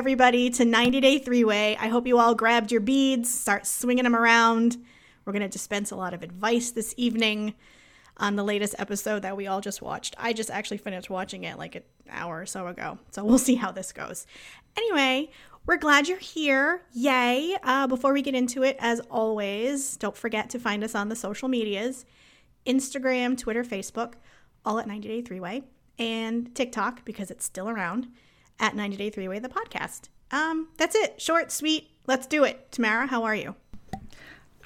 everybody, to 90 Day Three Way. I hope you all grabbed your beads, start swinging them around. We're going to dispense a lot of advice this evening on the latest episode that we all just watched. I just actually finished watching it like an hour or so ago. So we'll see how this goes. Anyway, we're glad you're here. Yay. Uh, before we get into it, as always, don't forget to find us on the social medias Instagram, Twitter, Facebook, all at 90 Day Three Way, and TikTok because it's still around at 90 Day Three Way, the podcast. Um, that's it. Short, sweet. Let's do it. Tamara, how are you?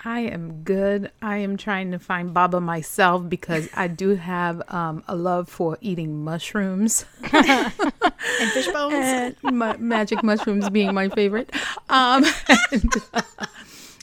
I am good. I am trying to find Baba myself because I do have um, a love for eating mushrooms and fish bones. and ma- magic mushrooms being my favorite. Um, and, uh,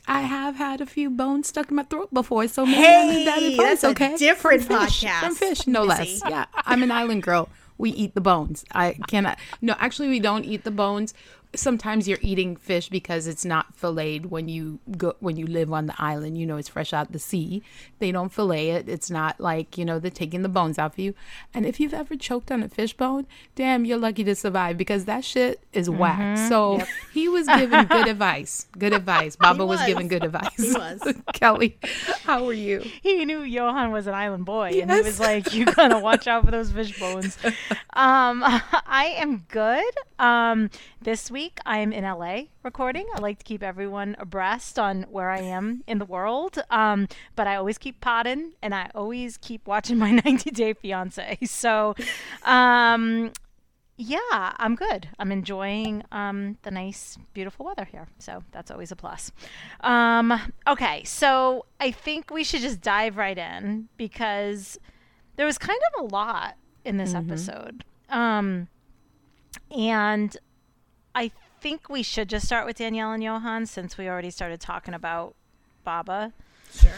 I have had a few bones stuck in my throat before, so maybe that Hey, advice. that's a okay, different from fish, podcast, from fish, no less. Yeah, I'm an island girl. We eat the bones. I cannot. No, actually, we don't eat the bones. Sometimes you're eating fish because it's not filleted when you go when you live on the island. You know, it's fresh out the sea. They don't fillet it. It's not like you know they're taking the bones out for you. And if you've ever choked on a fish bone, damn, you're lucky to survive because that shit is whack. So he was giving good advice. Good advice. Baba was. was. giving good advice. He was. Kelly, how are you? he knew Yohan was an island boy, and he was like, "You gotta watch out for those fish bones." um, I am good. Um, this week I'm in LA recording. I like to keep everyone abreast on where I am in the world. Um, but I always keep potting, and I always keep watching my 90 Day Fiance. So, um, yeah, I'm good. I'm enjoying um, the nice, beautiful weather here. So that's always a plus. Um, okay, so I think we should just dive right in because there was kind of a lot in this episode. Um, and I think we should just start with Daniele and Yohan since we already started talking about Baba. Sure.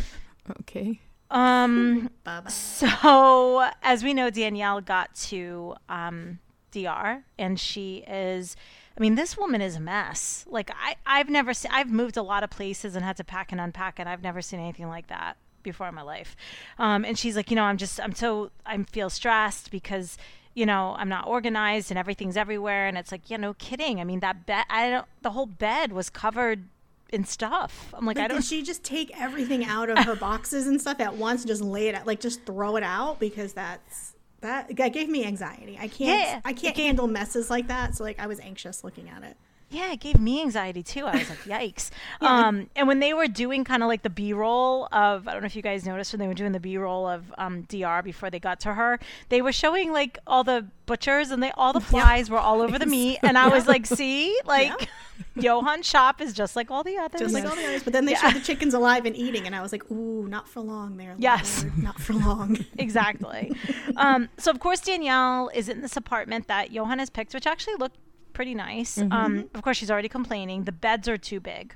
Okay. Um, Baba. so, as we know, Daniele got to um, DR, and she is. I mean, this woman is a mess. Like I, I've never seen. I've moved a lot of places and had to pack and unpack, and I've never seen anything like that before in my life. Um, and she's like, you know, I'm just, I'm so, I feel stressed because, you know, I'm not organized and everything's everywhere. And it's like, yeah, no kidding. I mean, that bed, I don't. The whole bed was covered in stuff. I'm like, Like, I don't. did she just take everything out of her boxes and stuff at once and just lay it out, like just throw it out? Because that's that, that gave me anxiety. I can't, Yeah, I can't handle messes like that. So like, I was anxious looking at it. Yeah, it gave me anxiety too. I was like, yikes. Um, and when they were doing kind of like the B roll of, I don't know if you guys noticed when they were doing the B roll of um, DR before they got to her, they were showing like all the butchers and they all the flies were all over the meat. And I was like, see, like Yohan's shop is just like all the others. Just like all the others, but then they showed the chickens alive and eating, and I was like, "Ooh, not for long, there, Yes. Lord, not for long." exactly. um, so of course Daniele is in this apartment that Yohan has picked, which actually looked pretty nice. Mm-hmm. Um, of course, she's already complaining. The beds are too big.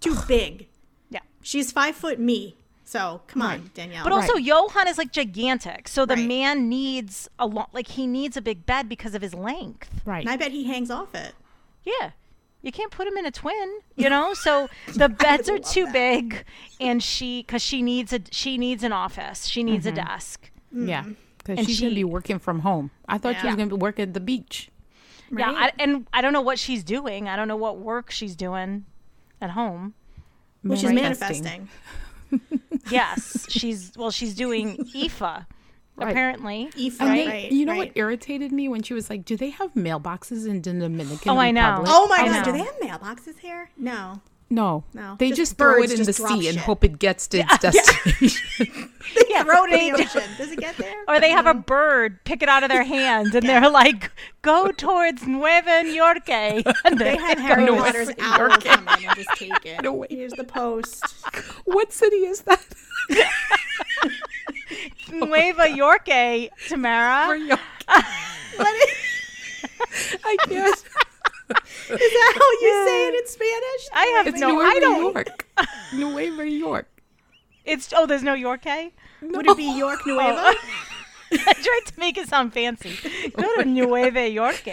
Too big. Yeah. She's five foot me, so come on, Daniele. But also, Yohan is like gigantic, so the Right. man needs a lot. Like he needs a big bed because of his length. Right. and I bet he hangs off it. Yeah, you can't put him in a twin, you know. So the beds are too that. big, and she because she needs a she needs an office. She needs a desk. Yeah. Because And she's going to be working from home. I thought she was going to be working at the beach. Yeah, I, and I don't know what she's doing. I don't know what work she's doing at home. Which is Manifesting. manifesting. Yes, she's well, she's doing IFA Right. apparently. Ifa, And right, you know right. what irritated me when she was like, "Do they have mailboxes in the Dominican Oh, I know. Republic?" Oh my I god, do they have mailboxes here? No. No, No, They just just, throw it in the just drop sea and hope it gets to its destination. Yeah, Throw it in the ocean. Does it get there? Or they have a mm-hmm. bird pick it out of their hand and they're like, go towards Nueva York. And They have Harry No, Potter's it's owl York. come in and just take it. No way. Here's the post. what city is that? Nueva York, eh, Tamara. York. What is, I can't. Is that how you say it in Spanish? I have It's no, Nueva I don't. York. Nueva York. It's oh, there's no York. I Would it be York Nueva? Oh. tried to make it sound fancy. Go to Nueva York.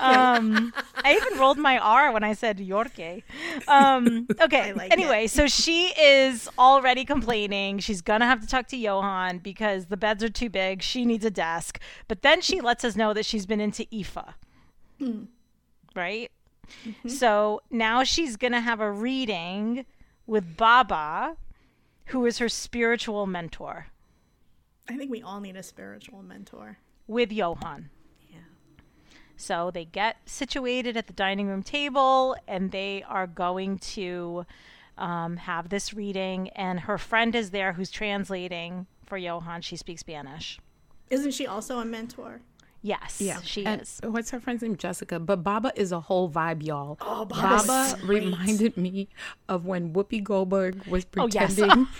Um, I even rolled my R when I said York. Um, okay. like anyway, so she is already complaining. She's gonna have to talk to Yohan because the beds are too big. She needs a desk. But then she lets us know that she's been into IFA. Right? So now she's going to have a reading with Baba, who is her spiritual mentor, I think we all need a spiritual mentor. with Yohan. Yeah. So they get situated at the dining room table and they are going to um, have this reading. And her friend is there who's translating for Yohan. She speaks Spanish. Isn't she also a mentor? Yes, she and is. What's her friend's name? Jessica. But Baba is a whole vibe, y'all. Oh, Baba's Baba great. reminded me of when Whoopi Goldberg was Oh, yes. pretending.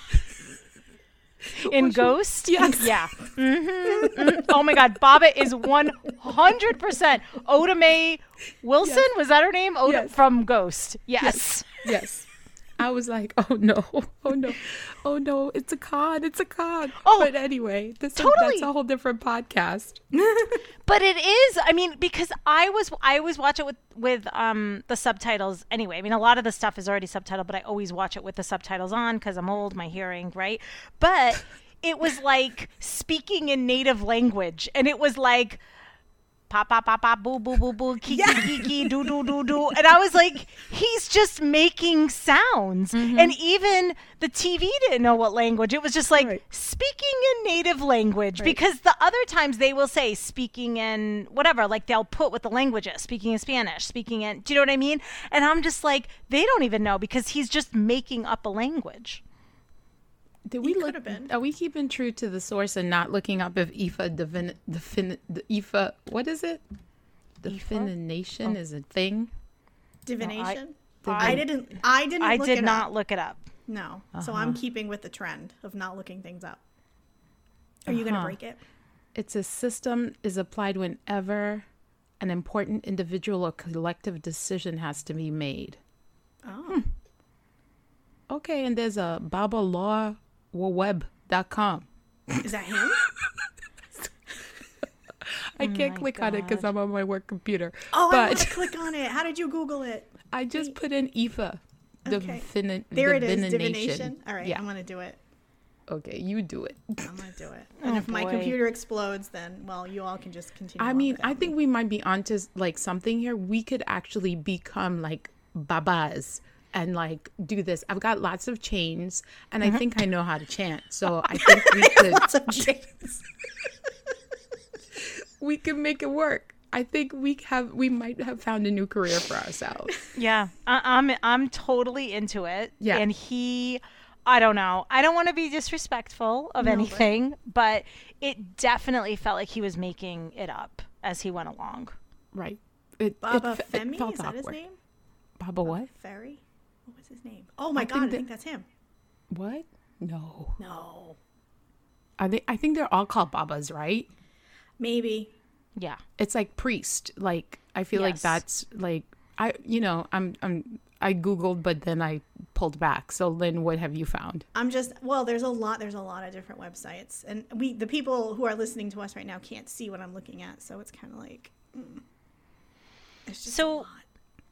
In Ghost? Yes. Yeah. hmm Oh my God. Baba is 100% Oda Mae Wilson. Was that her name? Oda Yes. from Ghost. Yes. yes. I was like, oh no, oh no, oh no, it's a con, it's a con. Oh, but anyway, this totally. that's a whole different podcast. But it is. I mean, because I was I always watch it with with um the subtitles anyway. I mean, a lot of the stuff is already subtitled, but I always watch it with the subtitles on because I'm old, my hearing, right? But it was like speaking in native language, and it was like. Pa pa pa pa boo boo boo boo kiki kiki doo doo doo doo. And I was like he's just making sounds. Mm-hmm. And even the TV didn't know what language. It was just like Right. speaking in native language. Because the other times they will say speaking in whatever. Like they'll put what the language is. Speaking in Spanish speaking in do you know what I mean? And I'm just like they don't even know because he's just making up a language Did we could look? been. Are we keeping true to the source and not looking up if IFA divin, defin, the IFA what is it? Divination is a thing. Divination. I- I, didn't. I didn't. I look did it not Up. look it up No. So I'm keeping with the trend of not looking things up. Are you gonna Uh-huh. break it? It's a system is applied whenever an important individual or collective decision has to be made. Oh. Okay, and there's a babalawweb.com. Is that him? I oh can't my click on it because I'm on my work computer. Oh, I want but to click on it. How did you Google it? I just put in IFA. Okay. Divini- There it is. divination. All right. Yeah. I'm gonna do it. Okay, you do it. I'm gonna do it. And Oh, if my computer explodes, then well, you all can just continue. I mean, I think we might be onto like something here. We could actually become like babas and like do this. I've got lots of chains, and I mm-hmm. think I know how to chant. So I think we could lots of chains. we could make it work. I think we have we might have found a new career for ourselves. Yeah, I, I'm I'm totally into it. Yeah. and he, I don't know. I don't want to be disrespectful of anything, but it definitely felt like he was making it up as he went along. Right. It, Baba it, fe- it Femi. felt Is that his awkward. name? Baba what? Ferry. What was his name? Oh my I god, think I that- think that's him. What? No. No. Are they? I think they're all called babas, right? Maybe. Yeah, It's like priest. Like I feel like that's like I. You know, I'm I'm I googled, but then I pulled back. So Lynn, what have you found? I'm just well, there's a lot there's a lot of different websites. And we the people who are listening to us right now can't see what I'm looking at, so it's kinda like mm. it's just a So- lot.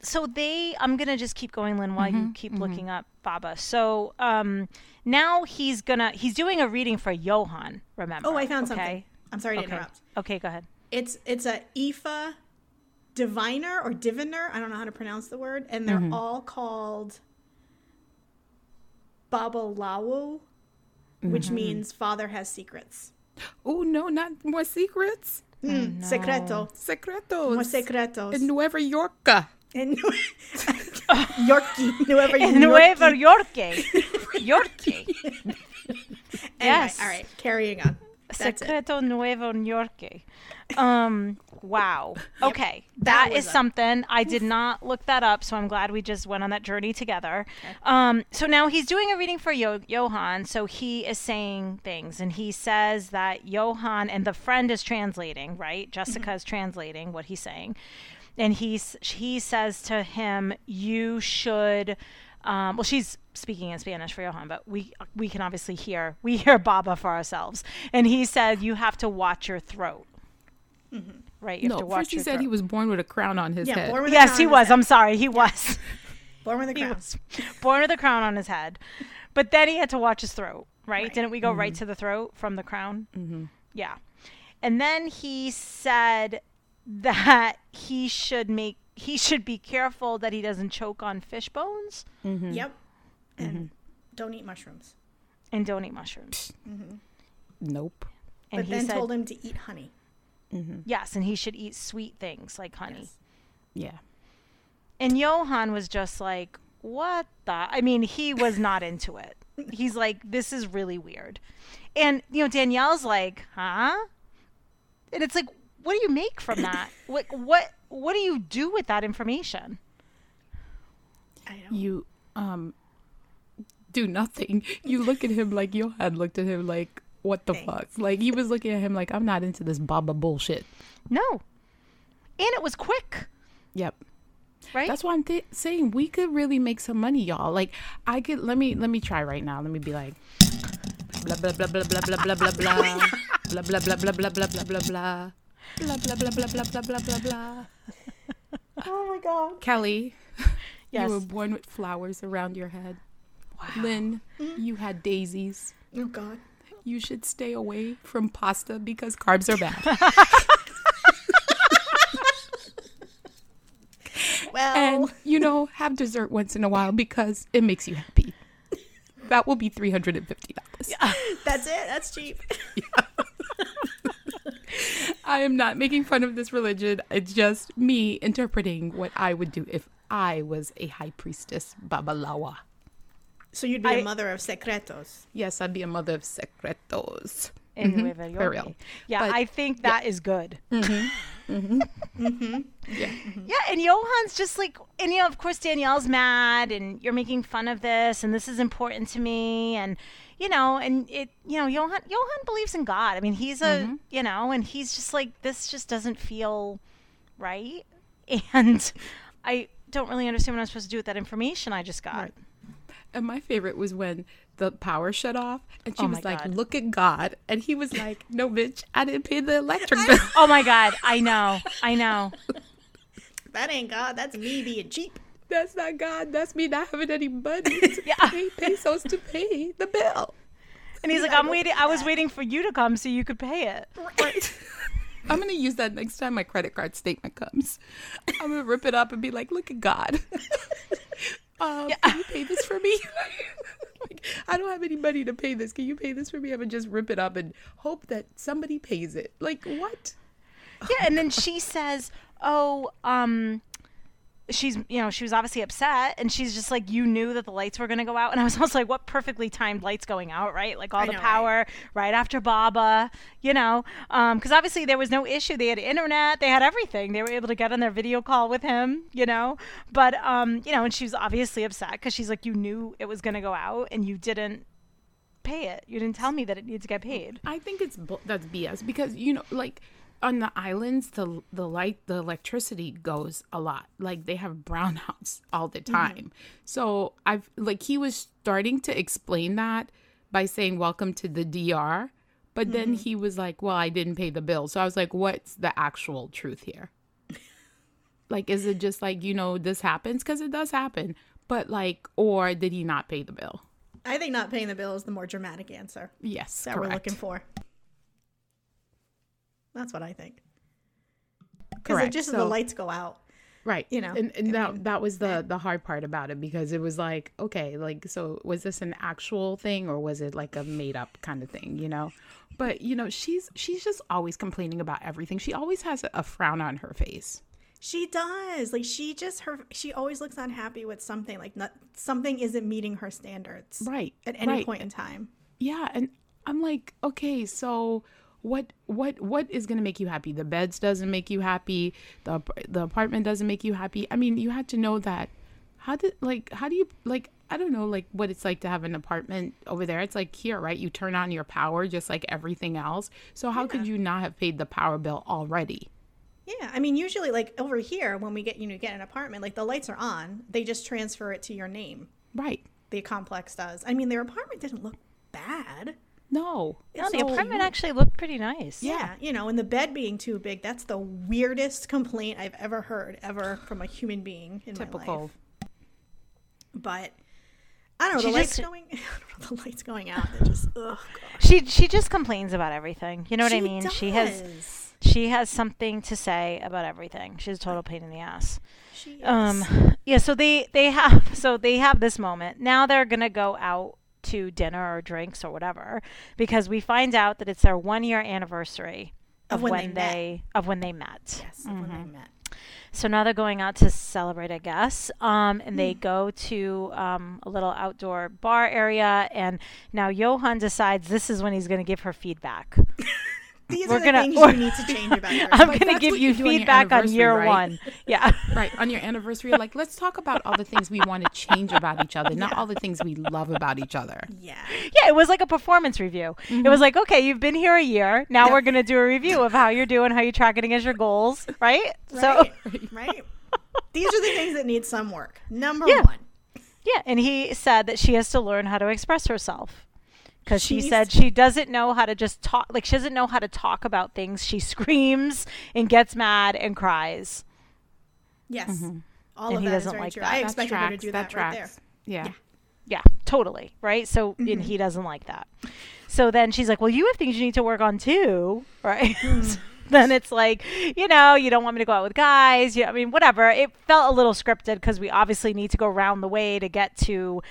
So they i'm gonna just keep going lynn while you keep looking up baba so um now he's gonna he's doing a reading for yohan remember Oh, I found okay? something. I'm sorry to okay interrupt. okay go ahead It's it's a Ifa diviner or diviner. I don't know how to pronounce the word, and they're all called Babalawo, which means father has secrets. Oh no, not more secrets. Mm, Secreto. Secretos. More secretos. In Nueva York. In Yorkie, Nueva in Nueva Yorkie. York York Anyway, Yes. all right, carrying on. That's it. Secreto Nuevo York. Um. Wow. Okay. That that was is a- something. I did not look that up, so I'm glad we just went on that journey together. Um. So now he's doing a reading for Yo- Yohan. So he is saying things, and he says that Yohan and the friend is translating. Right. Jessica is translating what he's saying, and he's he says to him, "You should." Um, well, she's speaking in Spanish for Yohan, but we we can obviously hear we hear Baba for ourselves. And he said, "You have to watch your throat." Right? You have No, to watch first he said throat. he was born with a crown on his Yeah, head. born with a Yes, crown he was. head. I'm sorry, he was. born with a crown. was born with a crown on his head, but then he had to watch his throat. Right? Right. Didn't we go right to the throat from the crown? Mm-hmm. Yeah. And then he said that he should make he should be careful that he doesn't choke on fish bones mm-hmm. Yep. And mm-hmm. don't eat mushrooms. and don't eat mushrooms. Mm-hmm. Nope. And but he then said told him to eat honey. yes, and he should eat sweet things like honey. Yes. Yeah. And Yohan was just like, what the? I mean, he was not into it. He's like, this is really weird. And, you know, Daniele's like, huh? And it's like, what do you make from that? what, what, what do you do with that information? I don't. You um do nothing. You look at him like Yohan looked at him like, what the Thanks. fuck? Like he was looking at him like, I'm not into this Baba bullshit. No. And it was quick, Yep. right? That's why I'm th- saying we could really make some money, y'all. Like I could let me let me try right now. Let me be like blah blah blah blah blah blah blah blah blah blah blah blah blah blah blah blah blah blah blah blah blah blah blah blah blah blah blah blah. Oh my god. Kelly, yes. you were born with flowers around your head. Lynn, mm-hmm. you had daisies. Oh god. You should stay away from pasta because carbs are bad. Well, and you know, have dessert once in a while because it makes you happy. That will be three hundred and fifty dollars. Yeah, that's it. That's cheap. I am not making fun of this religion. It's just me interpreting what I would do if I was a high priestess Babalawa. So you'd be I- a mother of secretos. Yes, I'd be a mother of secretos. in Mhm, Nueva York. for real. Yeah, But- I think that is good. Mm-hmm. Mm-hmm. Mm-hmm. Yeah. Yeah, and Yohan's just like, and you know, of course, Daniele's mad, and you're making fun of this, and this is important to me, and you know, and it, you know, Yohan, Yohan believes in God. I mean, he's a, mm-hmm. you know, and he's just like, this just doesn't feel right, and I don't really understand what I'm supposed to do with that information I just got. Right. And my favorite was when the power shut off and she Oh was like, God. Look at God. And he was like, No, bitch, I didn't pay the electric bill. Oh my God, I know, I know. That ain't God. That's me being cheap. That's not God. That's me not having any money to Yeah. pay pesos to pay the bill. And he's like, I'm waiting. I was waiting for you to come so you could pay it. Right. I'm gonna use that next time my credit card statement comes. I'm gonna rip it up and be like, "Look at God. um, Can you pay this for me? like, I don't have any money to pay this. Can you pay this for me? I'm gonna just rip it up and hope that somebody pays it. Like what? Yeah, and then she says, "Oh, um." She's, you know, she was obviously upset, and she's just like, "You knew that the lights were going to go out," and I was also like, "What perfectly timed lights going out, right? Like all I the know, power right? after Baba, you know, because obviously there was no issue. They had internet, they had everything. They were able to get on their video call with him, you know. But, um, you know, and she was obviously upset because she's like, "You knew it was going to go out, and you didn't pay it. You didn't tell me that it needs to get paid." I think it's that's BS because you know, like on the islands, the the light, the electricity goes a lot. Like they have brownouts all the mm-hmm. time. So I've like he was starting to explain that by saying "Welcome to the DR," but then mm-hmm. he was like, "Well, I didn't pay the bill." So I was like, "What's the actual truth here?" like, is it just like you know this happens because it does happen, but like, or did he not pay the bill? I think not paying the bill is the more dramatic answer Yes, that correct. we're looking for. That's what I think. Because Correct. just So- the lights go out. right you know, and, and that mean, that was the the hard part about it because it was like okay like so was this an actual thing or was it like a made up kind of thing you know but you know she's she's just always complaining about everything she always has a, a frown on her face She does. Like she just her she always looks unhappy with something. Like not, something isn't meeting her standards. right At any right. point in time. yeah and i'm like okay so what what what is going to make you happy? The beds doesn't make you happy. The the apartment doesn't make you happy. I mean you had to know that. How did like how do you like i don't know like what it's like to have an apartment over there. It's like here right? You turn on your power just like everything else. So how could you not have paid the power bill already? Yeah, I mean, usually, like over here, when we get you know get an apartment, like the lights are on, they just transfer it to your name. right. The complex does. I mean, their apartment didn't look bad. No No, the So- apartment actually looked pretty nice. Yeah, you know, and the bed being too big, that's the weirdest complaint I've ever heard ever from a human being in my typical life. But I don't know, She the lights just- going I know, the lights going out, they're just ugh. God. She she just complains about everything. You know what I She mean? She has does. She has something to say about everything. She's a total pain in the ass. She is. Um, yeah. So they they have so they have this moment. Now they're gonna go out to dinner or drinks or whatever because we find out that it's their one year anniversary of, when when, they met. they of when they met. yes, of when Mm-hmm. they met. So now they're going out to celebrate, I guess. Um, and Hmm. they go to um, a little outdoor bar area. And now Yohan decides this is when he's going to give her feedback. These We're are the gonna- things you need to change about yourself. I'm Like, going to give you do on feedback on year right? one. Yeah. Right. On your anniversary, like, let's talk about all the things we want to change about each other, not all the things we love about each other. yeah. Yeah, it was like a performance review. It was mm-hmm. like, okay, you've been here a year. Now we're going to do a review of how you're doing, how you're tracking against your goals, right? So, Right. right. These are the things that need some work. Number Yeah. one. yeah. And he said that she has to learn how to express herself. Because she said she doesn't know how to just talk, like, she doesn't know how to talk about things. She screams and gets mad and cries. Yes. Mm-hmm. All And of he that is doesn't very like true. that. I That expected her to do that, right there. tracks. Yeah. Yeah, totally. Right. So, and he mm-hmm. doesn't like that. So then she's like, well, you have things you need to work on too. Right. Mm-hmm. So then it's like, you know, you don't want me to go out with guys. You, I mean, whatever. It felt a little scripted because we obviously need to go round the way to get to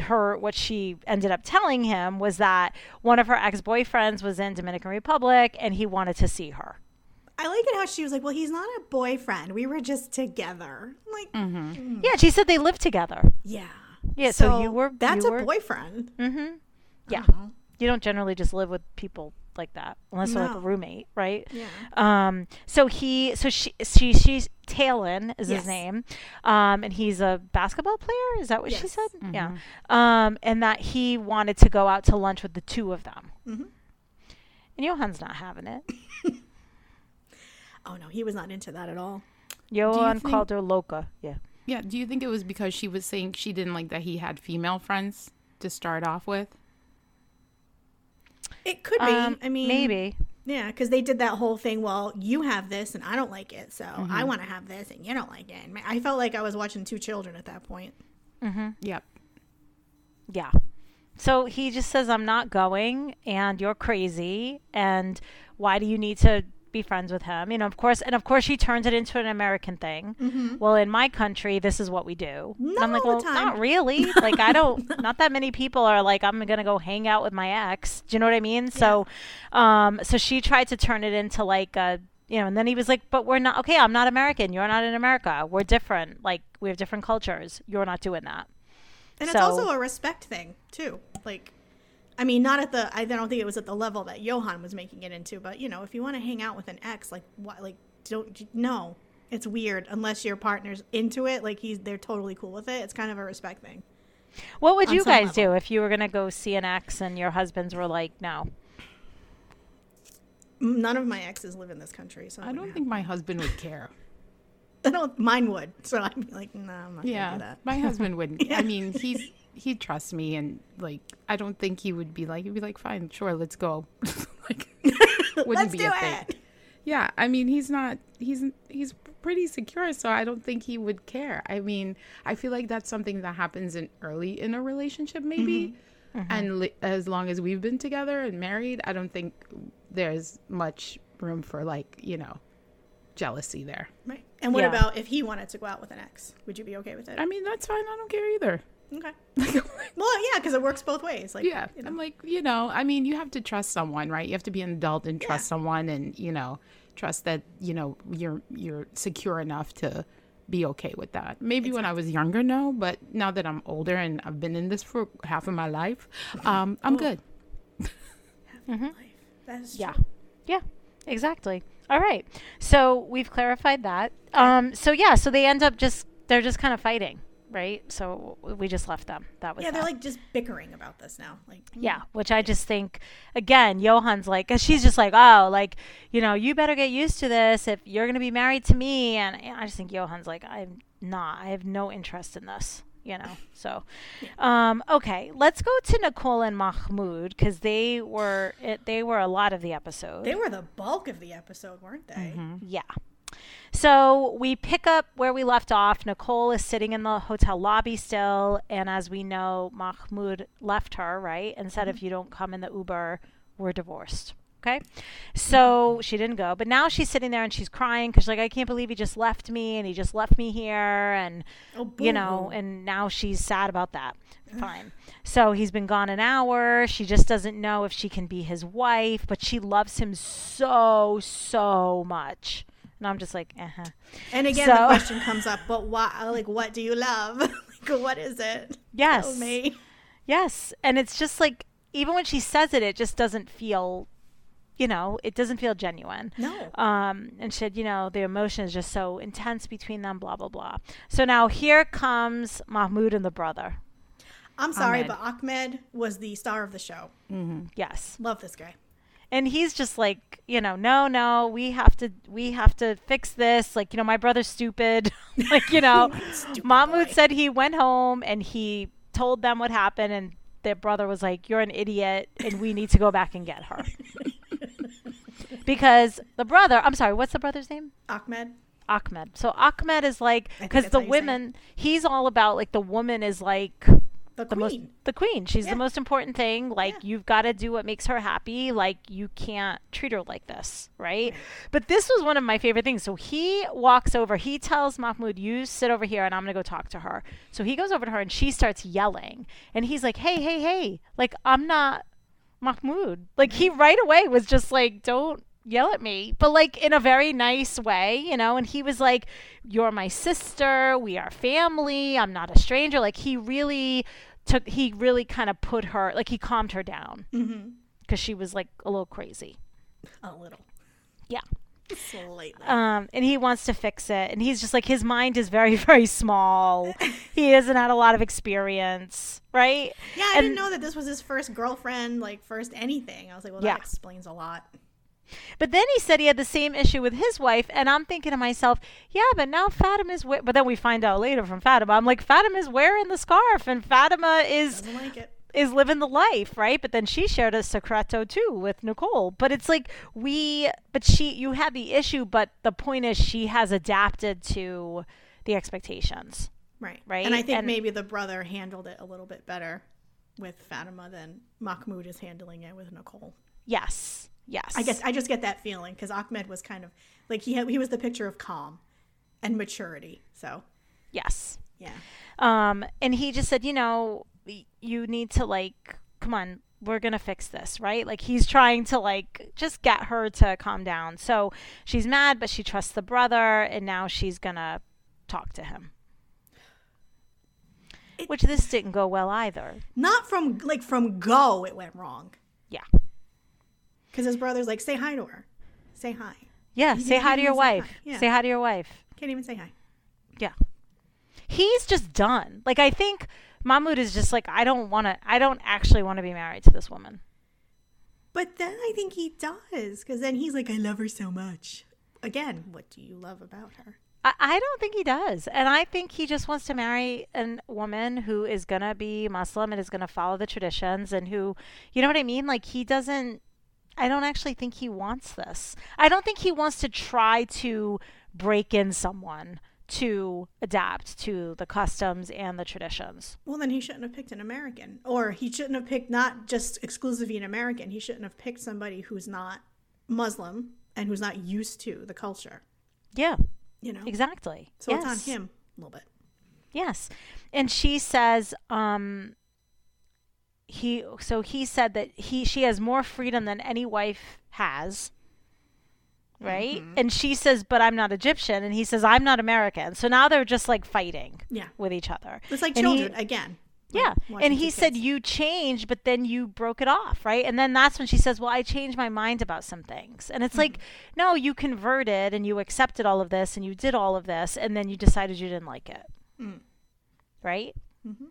her. What she ended up telling him was that one of her ex boyfriends was in Dominican Republic and he wanted to see her. I like it how she was like, "Well, he's not a boyfriend. We were just together." Like, Mm-hmm. Yeah, she said they lived together. yeah, Yeah, so you were- That's you a were- boyfriend. Mm-hmm. Yeah. Uh-huh. You don't generally just live with people like that unless they're like a roommate, right? Yeah. Um, so he, so she, she, she's Talon is Yes. his name, um, and he's a basketball player. Is that what she Yes. said? Yeah. Um, and that he wanted to go out to lunch with the two of them. Mhm. And Yohan's not having it. Oh no, he was not into that at all. Yohan think- called her loca. Yeah. Yeah. Do you think it was because she was saying she didn't like that he had female friends to start off with? It could be. Um, I mean, maybe. Yeah, because they did that whole thing. Well, you have this and I don't like it, so Mm-hmm. I want to have this and you don't like it. And I felt like I was watching two children at that point. Yep. Yeah. So he just says, I'm not going and you're crazy. And why do you need to be friends with him? You know, of course. And of course, she turns it into an American thing. Well, in my country, this is what we do. Not I'm like, well, the time." not really. like, I don't, not that many people are like, I'm to go hang out with my ex. Do you know what I mean? So, um, so she tried to turn it into like a, you know, and then he was like, but we're not, okay, I'm not American. You're not in America. We're different. Like, we have different cultures. You're not doing that. And So- it's also a respect thing too. Like, I mean, not at the. I don't think it was at the level that Yohan was making it into. But you know, if you want to hang out with an ex, like, what? Like, don't no. It's weird unless your partner's into it. Like he's, they're totally cool with it. It's kind of a respect thing. What would you guys level. do if you were gonna go see an ex and your husbands were like, no? None of my exes live in this country, so I wouldn't don't have- think my husband would care. I don't. Mine would. So I'd be like, no, I'm not gonna do Yeah, that. my husband wouldn't. Yeah. I mean, he's he trusts me, and like I don't think he would be like he'd be like, fine, sure, let's go. like, wouldn't Let's be do a thing. Yeah, I mean, he's not. He's he's pretty secure, so I don't think he would care. I mean, I feel like that's something that happens in early in a relationship, maybe. Mm-hmm. Mm-hmm. And li- as long as we've been together and married, I don't think there's much room for like you know jealousy there. Right. And what Yeah. about if he wanted to go out with an ex? Would you be okay with it? I mean, that's fine. I don't care either. Okay. Well, yeah, because it works both ways. Like, yeah you know. i'm like you know i mean you have to trust someone right you have to be an adult and trust Yeah. someone and you know trust that you know you're you're secure enough to be okay with that maybe when i was younger no but now that i'm older and i've been in this for half of my life um i'm good life. That is Yeah, true. yeah, exactly. All right, so we've clarified that. Um, so yeah, so they end up just they're just kind of fighting, right? So we just left them. That was Yeah, they're like just bickering about this now. Like, Yeah, which I just think again, Yohan's like, cause she's just like, oh, like you know, you better get used to this if you're gonna be married to me, and I just think Yohan's like, I'm not, I have no interest in this, you know. So, um, okay, let's go to Nicole and Mahmoud because they were it, they were a lot of the episode. they were the bulk of the episode, weren't they? Yeah. So we pick up where we left off. Nicole is sitting in the hotel lobby still. And as we know, Mahmoud left her, right? And said, if you don't come in the Uber, we're divorced. Okay. Mm-hmm. So she didn't go. But now she's sitting there and she's crying because, like, I can't believe he just left me and he just left me here. And, Oh, you know, and now she's sad about that. Fine. So he's been gone an hour. She just doesn't know if she can be his wife, but she loves him so, so much. And I'm just like, uh huh. And again, So- the question comes up, but why? Like, what do you love? like, what is it? Yes. Tell me. Yes. And it's just like, even when she says it, it just doesn't feel, you know, it doesn't feel genuine. No. Um, and she said, you know, the emotion is just so intense between them, blah, blah, blah. So now here comes Mahmoud and the brother. I'm sorry, Ahmed. but Ahmed was the star of the show. Yes. Love this guy. And he's just like you know no no we have to we have to fix this. Like you know my brother's stupid. Like you know Stupid mahmoud said he went home and he told them what happened. And their brother was like you're an idiot and we need to go back and get her. Because the brother i'm sorry what's the brother's name? Ahmed. ahmed. So ahmed is like because the how you say it. women he's all about like the woman is like The the queen. most the queen. She's Yeah. the most important thing. Like Yeah. you've got to do what makes her happy. Like you can't treat her like this right? But this was one of my favorite things. So he walks over. He tells mahmoud you sit over here and i'm going to go talk to her. So he goes over to her and she starts yelling. And he's like hey hey hey. Like i'm not mahmoud. Like he right away was just like don't yell at me. But like in a very nice way you know? And he was like you're my sister. We are family. I'm not a stranger. Like he really took he really kind of put her like he calmed her down Mm-hmm. because she was like a little crazy A little. yeah Slightly. um and he wants to fix it and he's just like his mind is very very small he hasn't had a lot of experience right yeah, I and- didn't know that this was his first girlfriend, like first anything. I was like, well, Yeah. that explains a lot. But then he said he had the same issue with his wife, and I'm thinking to myself, yeah, but now Fatima is. We-. But then we find out later from Fatima, I'm like, Fatima is wearing the scarf, and Fatima is like is living the life, right? But then she shared a secreto too with Nicole. But it's like we, but she, you had the issue, but the point is she has adapted to the expectations. Right. Right? And I think And- maybe the brother handled it a little bit better with Fatima than Mahmoud is handling it with Nicole. Yes, yes. I guess I just get that feeling because Ahmed was kind of like he had, he was the picture of calm and maturity. So yes. yeah, Um, and he just said, you know, you need to like, come on, we're gonna fix this, right? Like he's trying to like just get her to calm down. So she's mad, but she trusts the brother, and now she's gonna talk to him. It- Which this didn't go well either. not from like from go it went wrong Yeah. Because his brother's like say hi to her, say hi. Yeah. He say hi to your say hi. wife. Yeah. Say hi to your wife. Can't even say hi. Yeah. He's just done. Like I think Mahmoud is just like I don't want to. I don't actually want to be married to this woman. But then I think he does because then he's like I love her so much. Again, what do you love about her? I, I don't think he does. And I think he just wants to marry a woman who is going to be Muslim and is going to follow the traditions and who, you know what I mean? Like, he doesn't, I don't actually think he wants this. I don't think he wants to try to break in someone to adapt to the customs and the traditions. Well, then he shouldn't have picked an American, or he shouldn't have picked not just exclusively an American. He shouldn't have picked somebody who's not Muslim and who's not used to the culture. Yeah, You know, exactly. so it's on him a little bit. Yes. And she says, um, he, so he said that he, she has more freedom than any wife has. Right. And she says, but I'm not Egyptian. And he says, I'm not American. So now they're just like fighting Yeah, with each other. it's like And he- children again. Yeah. watching And he said, kids. You changed, but then you broke it off. Right. And then that's when she says, Well, I changed my mind about some things. And it's Mm-hmm. like, No, you converted and you accepted all of this and you did all of this. And then you decided you didn't like it. Mm. Right. Mhm.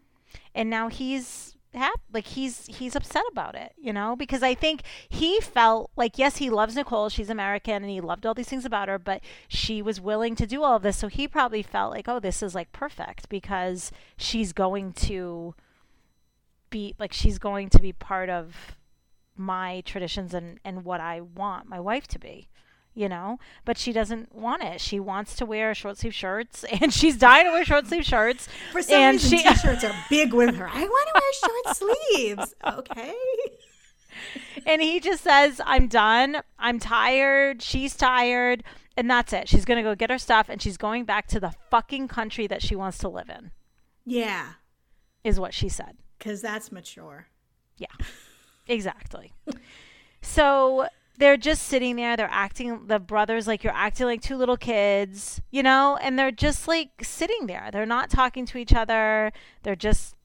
And now he's hap- like he's he's upset about it, you know, because I think he felt like yes, he loves Nicole, she's American and he loved all these things about her, but she was willing to do all of this, so he probably felt like, "Oh, this is like perfect because she's going to be like she's going to be part of my traditions and and what I want my wife to be." You know, but she doesn't want it. She wants to wear short sleeve shirts, and she's dying to wear short sleeve shirts. For some and reason, she- t-shirts are big with her. I want to wear short sleeves. Okay. and he just says, I'm done. I'm tired. She's tired. And that's it. She's going to go get her stuff and she's going back to the fucking country that she wants to live in, Yeah, is what she said. because that's mature. Yeah, exactly. so they're just sitting there. They're acting, the brothers, like you're acting like two little kids, you know, and they're just like sitting there. They're not talking to each other. They're just.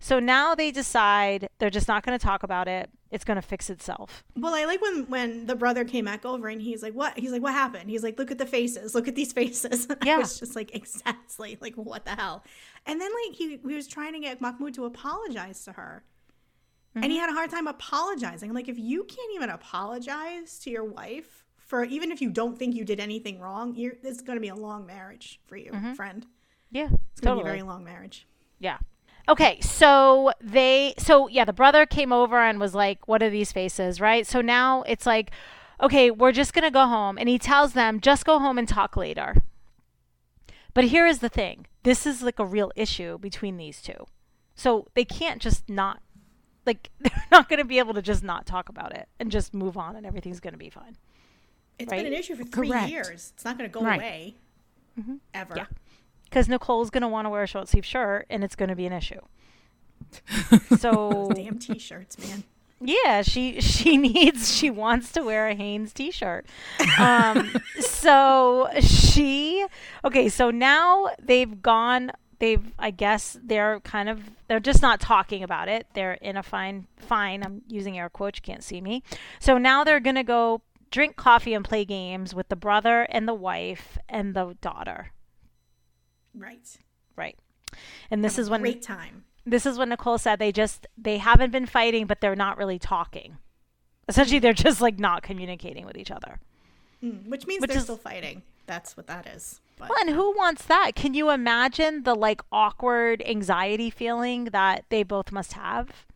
So now they decide they're just not going to talk about it. It's going to fix itself. Well, I like when when the brother came back over and he's like, "What?" He's like, "What happened?" He's like, "Look at the faces. Look at these faces." I Yeah. was just like, exactly, like what the hell? And then like he, he was trying to get Mahmoud to apologize to her, and he mm-hmm. had a hard time apologizing. Like, if you can't even apologize to your wife for even if you don't think you did anything wrong, you're this is going to be a long marriage for you, mm-hmm. friend. Yeah, It's going to totally. be a very long marriage. Yeah. Okay, so they so yeah, the brother came over and was like, "What are these faces?" Right? So now it's like, "Okay, we're just going to go home." And he tells them, "Just go home and talk later." But here is the thing. This is like a real issue between these two. So they can't just not like they're not going to be able to just not talk about it and just move on and everything's going to be fine. It's Right? been an issue for three Correct. years. It's not going to go Right. away ever. Yeah. Cuz Nicole's going to want to wear a short sleeve shirt and it's going to be an issue. So Damn t-shirts, man. Yeah, she she needs she wants to wear a Hanes t-shirt. Um so she okay, so now they've gone they've I guess they're kind of they're just not talking about it. They're in a fine fine, I'm using air quotes, you can't see me. So now they're going to go drink coffee and play games with the brother and the wife and the daughter. Right. Right. And this is when Great time. this is what Nicole said. They just they haven't been fighting, but they're not really talking. Essentially, they're just like not communicating with each other. Mm, which means Which they're is- still fighting. That's what that is. But Well, and who wants that? Can you imagine the like awkward anxiety feeling that they both must have?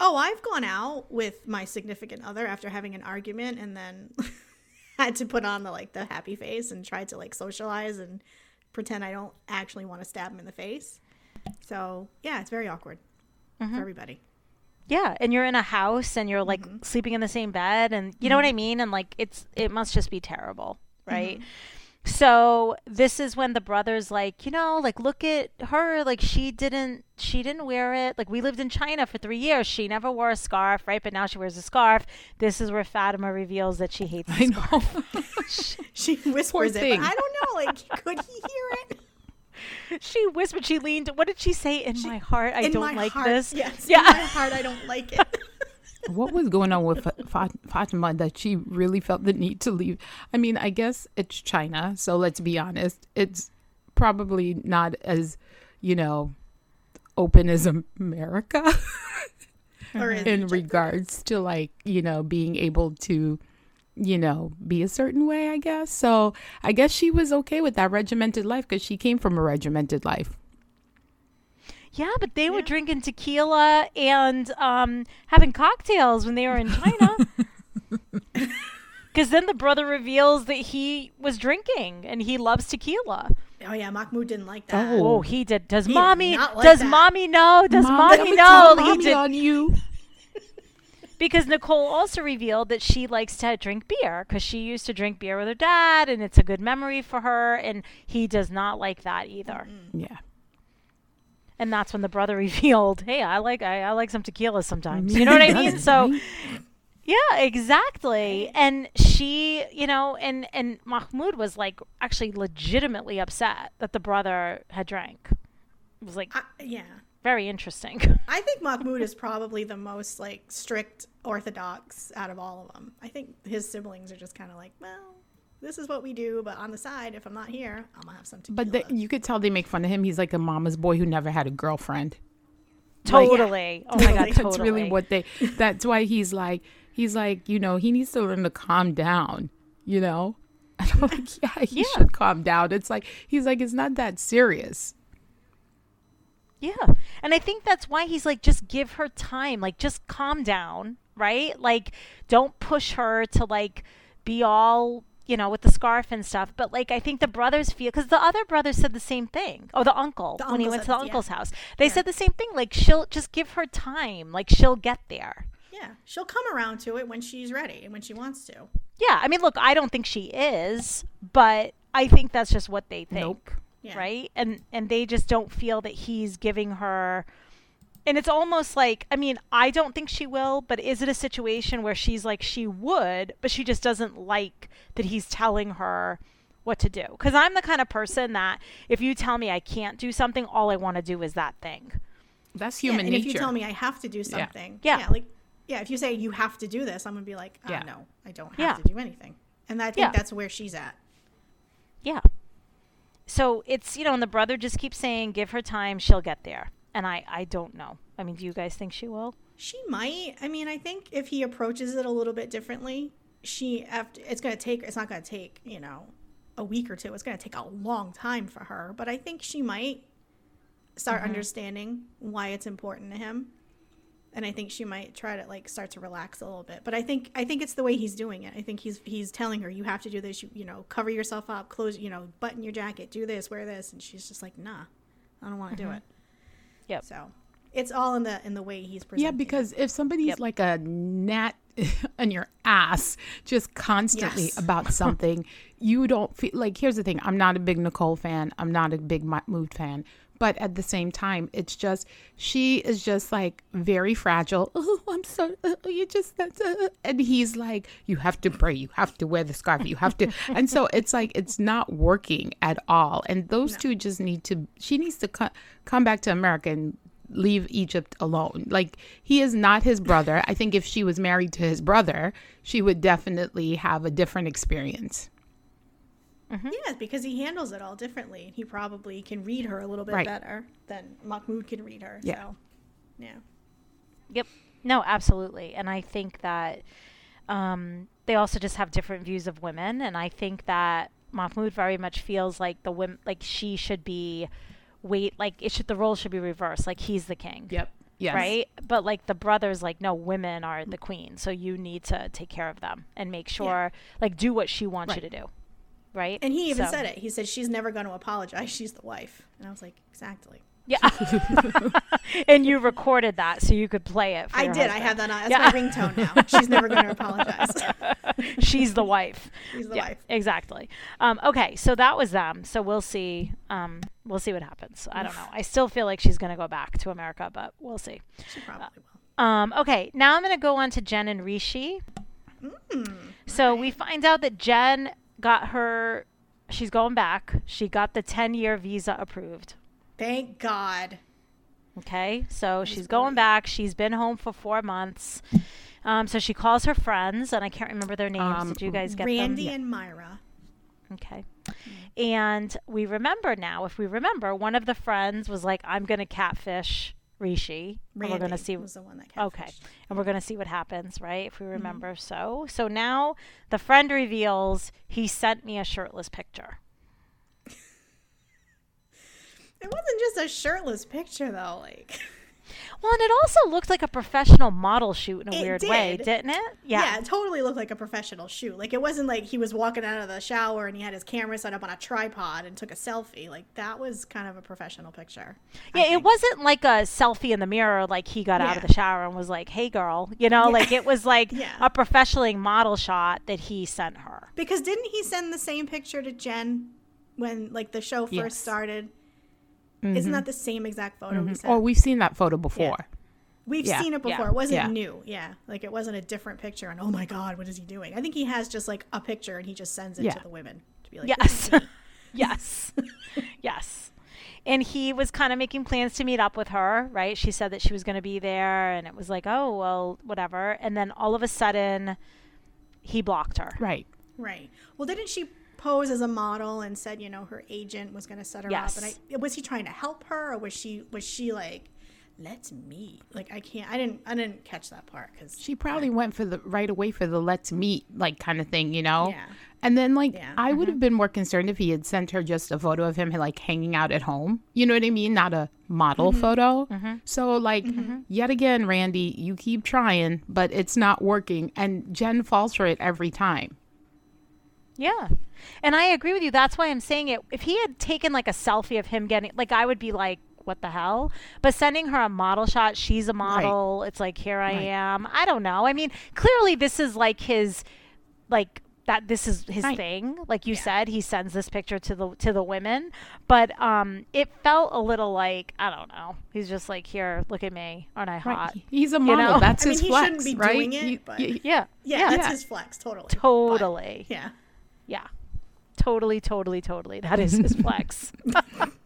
oh, I've gone out with my significant other after having an argument and then had to put on the like the happy face and tried to like socialize and pretend I don't actually want to stab him in the face. So, yeah, it's very awkward Mm-hmm. for everybody. Yeah, and you're in a house and you're like mm-hmm. sleeping in the same bed, and you know mm-hmm. what I mean. And like it's it must just be terrible, right? Mm-hmm. So this is when the brothers like, you know, like look at her, like she didn't she didn't wear it. Like we lived in China for 3 years. She never wore a scarf, right? But now she wears a scarf. This is where Fatima reveals that she hates the I scarf. know. She whispers it, but I don't know, like could he hear it? She whispered, she leaned. What did she say? In my heart, I in don't like heart, this. Yes. Yeah. In my heart I don't like it. what was going on with Fa- Fa- Fatima that she really felt the need to leave? I mean, I guess it's China, so let's be honest. It's probably not as, you know, open as America in regards to like, you know, being able to, you know, be a certain way, I guess. So I guess she was okay with that regimented life because she came from a regimented life. Yeah, but they were drinking tequila and um, having cocktails when they were in China. Because then the brother reveals that he was drinking and he loves tequila. Oh yeah, Mahmoud didn't like that. Oh. Oh, he did. Does He mommy? not like does that. mommy know? Does Mom, mommy know? tell He did- on you. because Nicole also revealed that she likes to drink beer because she used to drink beer with her dad, and it's a good memory for her. And he does not like that either. Yeah. And that's when the brother revealed, "Hey, I like I, I like some tequila sometimes." You know what I mean? So. Yeah, exactly. And she, you know, and and Mahmoud was like actually legitimately upset that the brother had drank. It was like yeah. very interesting. I think Mahmoud is probably the most like strict orthodox out of all of them. I think his siblings are just kind of like, well, this is what we do, but on the side, if I'm not here, I'm gonna have some tequila. But the, you could tell they make fun of him. He's like a mama's boy who never had a girlfriend. totally. Oh my god, Totally. totally. That's really what they. That's why he's like. He's like, you know, he needs to learn to calm down. You know, and I'm like, yeah, he Yeah. should calm down. It's like he's like, it's not that serious. Yeah. And I think that's why he's like, just give her time. Like, just calm down, right? Like, don't push her to like be all, you know, with the scarf and stuff. But like, I think the brothers feel, because the other brother said the same thing. Oh, the uncle, The when he went to the this, yeah. uncle's house. They Yeah. said the same thing. Like, she'll just give her time. Like, she'll get there. Yeah, she'll come around to it when she's ready and when she wants to. Yeah, I mean, look, I don't think she is, but I think that's just what they think, Nope. Yeah. right? And and they just don't feel that he's giving her. And it's almost like, I mean, I don't think she will, but is it a situation where she's like she would, but she just doesn't like that he's telling her what to do? Because I'm the kind of person that if you tell me I can't do something, all I want to do is that thing. That's Yeah, human and nature. if you tell me I have to do something, Yeah. like yeah, if you say you have to do this, I'm gonna be like, oh, Yeah. no, I don't have Yeah. to do anything. And I think Yeah. that's where she's at. Yeah. So it's, you know, and the brother just keeps saying, give her time, she'll get there. And I, I don't know. I mean, do you guys think she will? She might. I mean, I think if he approaches it a little bit differently, she after it's gonna take. It's not gonna take you know a week or two. It's gonna take a long time for her. But I think she might start mm-hmm. understanding why it's important to him, and I think she might try to like start to relax a little bit. But I think I think it's the way he's doing it. I think he's he's telling her you have to do this. You you know cover yourself up, close you know button your jacket, do this, wear this, and she's just like nah, I don't want to do mm-hmm. it. Yep. So it's all in the in the way he's presenting. Yeah, it. because if somebody's Yep. like a gnat on your ass just constantly Yes. about something, you don't feel like. Here's the thing: I'm not a big Nicole fan. I'm not a big Mood fan. But at the same time, it's just she is just like very fragile. Oh, I'm so uh, you just that's uh, and he's like, you have to pray, you have to wear the scarf, you have to, and so it's like it's not working at all. And those two just need to. She needs to co- come back to America and leave Egypt alone. Like he is not his brother. I think if she was married to his brother, she would definitely have a different experience. Yeah, because he handles it all differently. He probably can read her a little bit Right. better than Mahmoud can read her. Yeah. So, yeah. Yep. No, absolutely. And I think that um, they also just have different views of women. And I think that Mahmoud very much feels like the women, like she should be, wait, like it should, the role should be reversed. Like he's the king. Yep. Yes. Right. But like the brothers, like, no, women are the queen. So you need to take care of them and make sure, like, do what she wants you to do. Right. And he even So- said it. He said, she's never going to apologize. She's the wife. And I was like, exactly. Yeah. and you recorded that so you could play it. For I did. I have that on. That's Yeah. my ringtone now. She's never going to apologize. She's the wife. She's the yeah, wife. exactly. Um, okay, so that was them. So we'll see. Um, we'll see what happens. I don't know. I still feel like she's going to go back to America, but we'll see. She probably will. Um, okay, now I'm going to go on to Jen and Rishi. so we find out that Jen got her. She's going back. She got the 10 year visa approved. Thank God. Okay, so she's going back. She's been home for four months. Um, so she calls her friends, and I can't remember their names. Um, Did you guys get Randy them? and Myra. Okay. And we remember now, if we remember, one of the friends was like, I'm going to catfish Rishi. and Randy we're going to see. was the one that Okay. And we're going to see what happens, right? If we Mm-hmm. remember so. So now the friend reveals he sent me a shirtless picture. It wasn't just a shirtless picture, though. Like, Well, and it also looked like a professional model shoot in a It weird way, did. didn't it? yeah. it totally looked like a professional shoot. Like, it wasn't like he was walking out of the shower and he had his camera set up on a tripod and took a selfie. Like, that was kind of a professional picture. Yeah, it wasn't like a selfie in the mirror, like he got out of the shower and was like, "Hey, girl," you know, Yeah. like it was like Yeah. a professionally model shot that he sent her. Because didn't he send the same picture to Jen when, like, the show first Yes. started? Isn't mm-hmm. that the same exact photo we mm-hmm. sent? Oh, we've seen that photo before. We've Yeah. seen it Yeah. before. It wasn't Yeah. new. Yeah. Like it wasn't a different picture and oh my god, what is he doing? I think he has just like a picture and he just sends it Yeah. to the women to be like, Yes. "This is me." yes. yes. And he was kind of making plans to meet up with her, right? She said that she was going to be there, and it was like, oh, well, whatever. And then all of a sudden, he blocked her. Right. Right. Well, didn't she pose as a model and said, you know, her agent was going to set her Yes. up? And I was he trying to help her or was she was she like, let's meet? Like I can't. I didn't. I didn't catch that part because She probably went for the right away for the let's meet like kind of thing, you know? Yeah. And then like Yeah. I would mm-hmm. have been more concerned if he had sent her just a photo of him like hanging out at home. You know what I mean? Not a model mm-hmm. photo. Mm-hmm. So like yet again, Randy, you keep trying, but it's not working and Jen falls for it every time. Yeah. And I agree with you. That's why I'm saying it. If he had taken like a selfie of him getting, like, I would be like, what the hell? But sending her a model shot, she's a model. It's like, here I Right. am. I don't know. I mean, clearly this is like his, like that. This is his Right. thing. Like you said, he sends this picture to the to the women. But um, it felt a little like I don't know. He's just like, here, look at me, aren't I hot? Right. He's a model. know? That's I his mean, he flex, shouldn't be right? doing it, You- but- you- Yeah. Yeah, that's Yeah. his flex, totally. Totally. But, yeah. Yeah. Totally, totally, totally. That is his flex.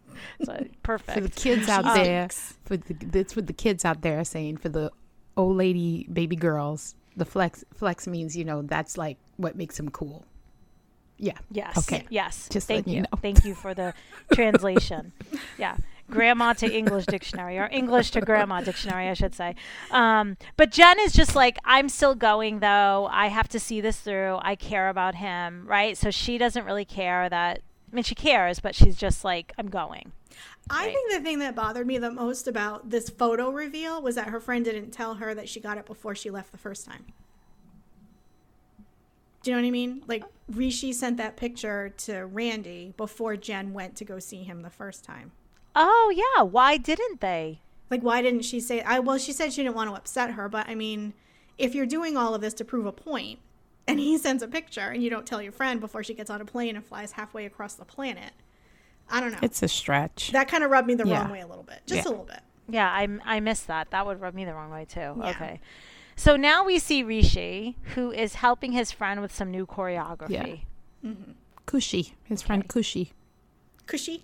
so perfect. for the kids out Um, there, for the that's what the kids out there are saying. For the old lady baby girls, the flex flex means you know that's like what makes them cool. Yeah. Yes. Okay. Yes. Just Thank you know. Thank you for the translation. Yeah. Grandma to English dictionary or English to grandma dictionary, I should say. Um, but Jen is just like, I'm still going though. I have to see this through. I care about him, right? So she doesn't really care that. I mean, she cares, but she's just like, I'm going. I Right. think the thing that bothered me the most about this photo reveal was that her friend didn't tell her that she got it before she left the first time. Do you know what I mean? Like Rishi sent that picture to Randy before Jen went to go see him the first time. Oh yeah. Why didn't they? Like why didn't she say I well she said she didn't want to upset her, but I mean, if you're doing all of this to prove a point and he sends a picture and you don't tell your friend before she gets on a plane and flies halfway across the planet. I don't know. It's a stretch. that kind of rubbed me the Yeah. wrong way a little bit. Just Yeah. a little bit. Yeah, I, I missed that. That would rub me the wrong way too. Yeah. Okay. So now we see Rishi, who is helping his friend with some new choreography. Mm-hmm. Cushy, his friend Cushy. Cushy.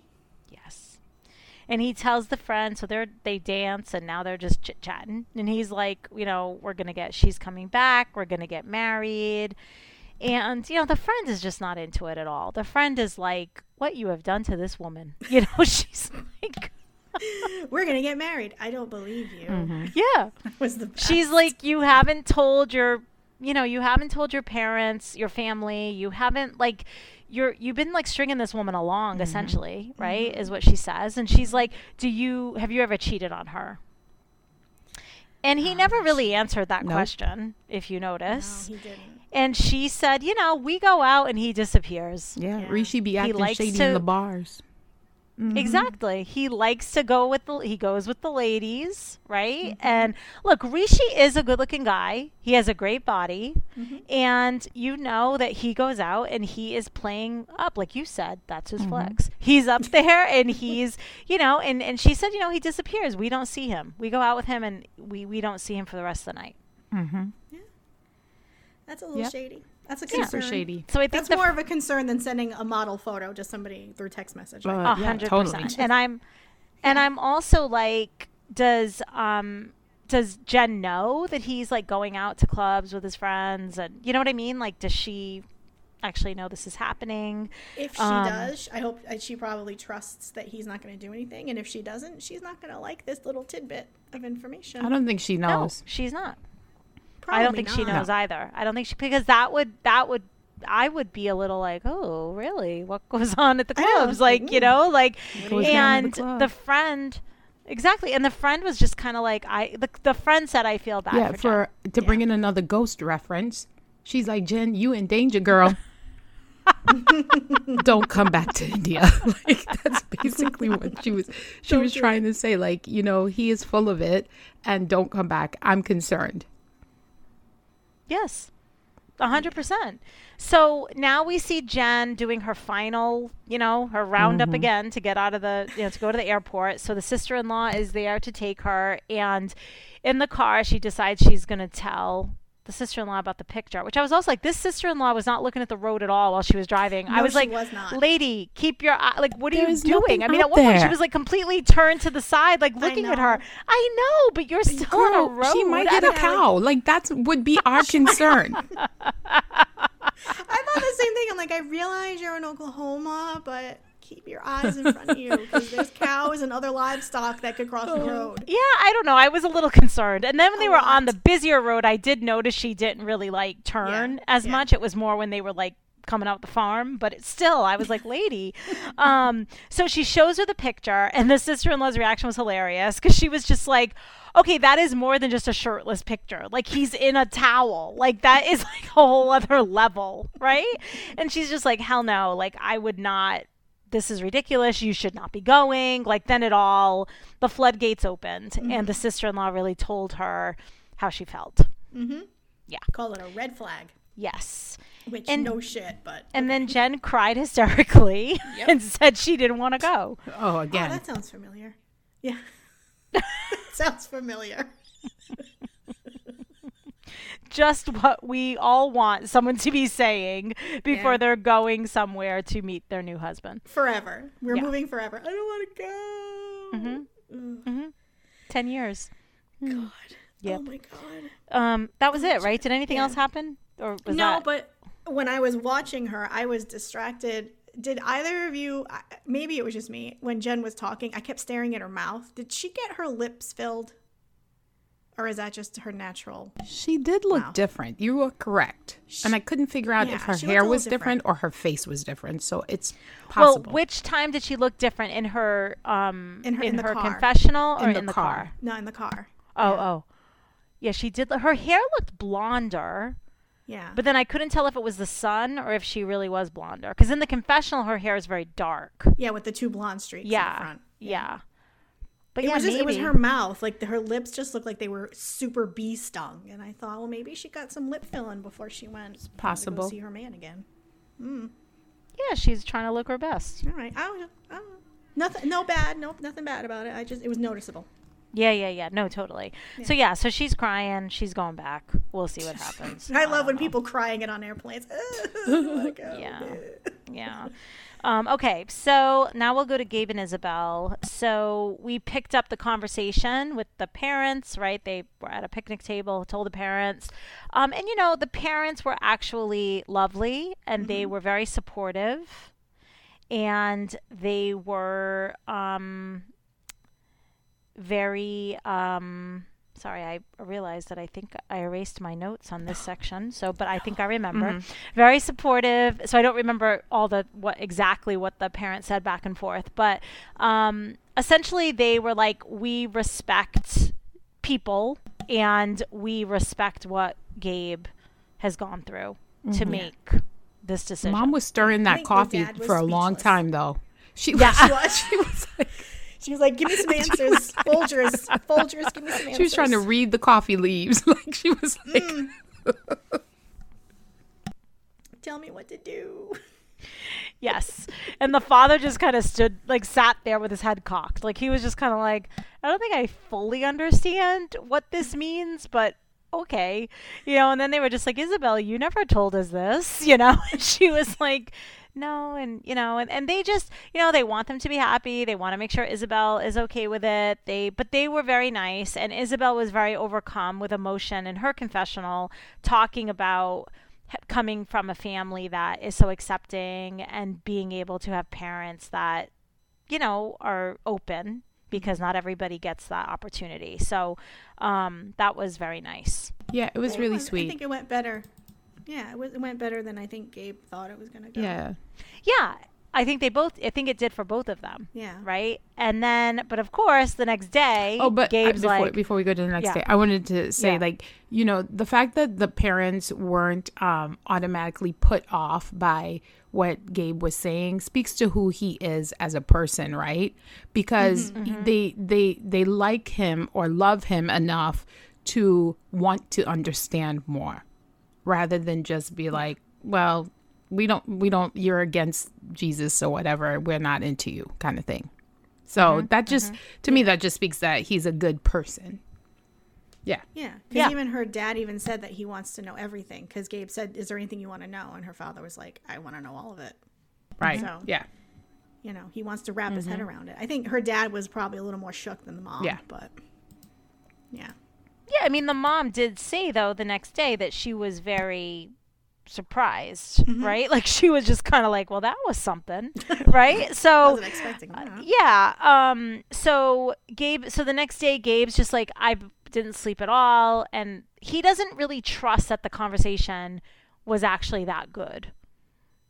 Yes. And he tells the friend, so they're they dance and now they're just chit chatting. And he's like, you know, we're gonna get she's coming back, we're gonna get married. And, you know, the friend is just not into it at all. The friend is like, What you have done to this woman. You know, she's like We're gonna get married. I don't believe you. Mm-hmm. Yeah. Was the best. She's like, you haven't told your, you know, you haven't told your parents, your family, you haven't like, you're you've been like stringing this woman along, mm-hmm. essentially, right? Mm-hmm. Is what she says, and she's like, do you have you ever cheated on her? And he oh, never really answered that Nope. question, if you no, notice. he didn't. And she said, you know, we go out and he disappears. Yeah, Yeah. Rishi be acting likes shady to- in the bars. Mm-hmm. Exactly. He likes to go with the he goes with the ladies, right? Mm-hmm. And look, Rishi is a good-looking guy. He has a great body. Mm-hmm. And you know that he goes out and he is playing up like you said, that's his flex. He's up there and he's, you know, and and she said, you know, he disappears. We don't see him. We go out with him and we we don't see him for the rest of the night. Mm-hmm. That's a little Yep. shady. That's a Super shady. So I think That's the more of a concern than sending a model photo to somebody through text message. I Uh, A hundred percent. And I'm, and I'm also like, does um, does Jen know that he's like going out to clubs with his friends, and you know what I mean? Like, does she actually know this is happening? if she um, does, I hope she probably trusts that he's not going to do anything. And if she doesn't, she's not going to like this little tidbit of information. I don't think she knows. No, she's not. Probably I don't think she not. knows either. I don't think she because that would that would. I would be a little like, oh, really? What goes on at the clubs? Like, you know, like, goes down at and the the friend, exactly. And the friend was just kind of like, I. The, the friend said, I feel bad yeah, for, Jen." for to bring in another ghost reference, she's like, Jen, you in danger, girl. Don't come back to India. like that's basically what she was. She Don't was do trying to say, like, you know, he is full of it, and don't come back. I'm concerned. Yes. A hundred percent. So now we see Jen doing her final, you know, her roundup mm-hmm. again to get out of the, you know, to go to the airport. So the sister-in-law is there to take her, and in the car, she decides she's going to tell the sister-in-law about the picture. Which I was also like, this sister-in-law was not looking at the road at all while she was driving. I was she like, was not. lady, keep your eye. Like, what are There you doing? I mean, at one point she was like completely turned to the side, like looking at her. I know, but you're still on a road. she might get a cow. Like that's would be our concern. I thought the same thing. I'm like, I realize you're in Oklahoma, but keep your eyes in front of you because there's cows and other livestock that could cross the road. Yeah, I don't know. I was a little concerned. And then when they A were on the busier road, I did notice she didn't really like turn Yeah, as yeah. much. It was more when they were like coming out the farm, but it's still I was like, "Lady." um so she shows her the picture and the sister-in-law's reaction was hilarious cuz she was just like, "Okay, that is more than just a shirtless picture. Like he's in a towel. Like that is like a whole other level, right?" And she's just like, "Hell no. Like I would not this is ridiculous. You should not be going. Like, then it all, the floodgates opened, and the sister in law really told her how she felt. Mm-hmm. Yeah. Call it a red flag. Yes. Which And- no shit, but And then Jen cried hysterically Yep. and said she didn't want to go. Oh, oh, again. that sounds familiar. Yeah, sounds familiar. Just what we all want someone to be saying before Yeah. they're going somewhere to meet their new husband. Forever. We're Yeah. moving forever. I don't want to go. Mm-hmm. 10 years. God. Yep. Oh my god. Um, that was it, right? Did anything Yeah. else happen? Or was no, that but when I was watching her, I was distracted. Did either of you? Maybe it was just me. When Jen was talking, I kept staring at her mouth. Did she get her lips filled, or is that just her natural? She did look Wow. different. You were correct. And I couldn't figure out Yeah, if her hair was different. different. or her face was different. So it's possible. Well, which time did she look different in her um In her- in the car. confessional or In in the the, car. car? Not in the car. Oh, oh. Yeah, she did. Her hair looked blonder, Yeah. but then I couldn't tell if it was the sun or if she really was blonder. Because in the confessional, her hair is very dark. yeah, with the two blonde streaks in the Yeah, front. yeah. But It yeah, was just it was her mouth, like the, her lips just looked like they were super bee stung, and I thought, well, maybe she got some lip filling before she went to go possible. see her man again. Hmm. Yeah, she's trying to look her best. All right, I don't, I don't know. Nothing, no bad, Nope. nothing bad about it. I just it was noticeable. Yeah, yeah, yeah. No, totally. So yeah, so she's crying. She's going back. We'll see what happens. I love when know. people crying it on airplanes. Oh, Yeah. yeah. Um, okay, so now we'll go to Gabe and Isabel. So we picked up the conversation with the parents, right? They were at a picnic table, told the parents. Um, and, you know, the parents were actually lovely and they were very supportive. And they were um, very. Um, sorry, I realized that I think I erased my notes on this section. So, but I think I remember. Very supportive. So I don't remember all the what exactly what the parents said back and forth, but um, essentially they were like, we respect people and we respect what Gabe has gone through to make this decision. Mom was stirring that coffee dad was for a long time, though. She Yeah, was, she was. She was like, she was like, "Give me some answers, Folgers, Folgers, give me some answers." she was trying to read the coffee leaves. like she was like, Mm. tell me what to do. Yes. And the father just kind of stood, like, sat there with his head cocked. Like, he was just kind of like, I don't think I fully understand what this means, but okay. You know, and then they were just like, Isabel, you never told us this, you know? And she was like, no. And, you know, and, and they just, you know, they want them to be happy. They want to make sure Isabel is okay with it. They, but they were very nice. And Isabel was very overcome with emotion in her confessional, talking about coming from a family that is so accepting and being able to have parents that you know are open because not everybody gets that opportunity so um, that was very nice yeah, it was really sweet. I think it went better. Yeah, it, was, it went better than I think Gabe thought it was gonna go. Yeah, yeah i think they both i think it did for both of them Yeah. right and then but of course the next day Oh, but uh, gabe's before, like before we go to the next Yeah. day, I wanted to say, Yeah. like, you know, the fact that the parents weren't um, automatically put off by what Gabe was saying speaks to who he is as a person, right? Because Mm-hmm, they they they like him or love him enough to want to understand more, rather than just be like, well, we don't we don't you're against Jesus or whatever, we're not into you, kind of thing. So Mm-hmm, that just to me that just speaks that he's a good person. Yeah. Yeah, because Yeah. even her dad even said that he wants to know everything. Because Gabe said, "Is there anything you want to know?" And her father was like, "I want to know all of it." Right. So- Yeah. You know, he wants to wrap his head around it. I think her dad was probably a little more shook than the mom. Yeah. but yeah, yeah i mean the mom did say though the next day that she was very surprised Mm-hmm. right like she was just kind of like well that was something right so that. yeah um so gabe so the next day gabe's just like i didn't sleep at all and he doesn't really trust that the conversation was actually that good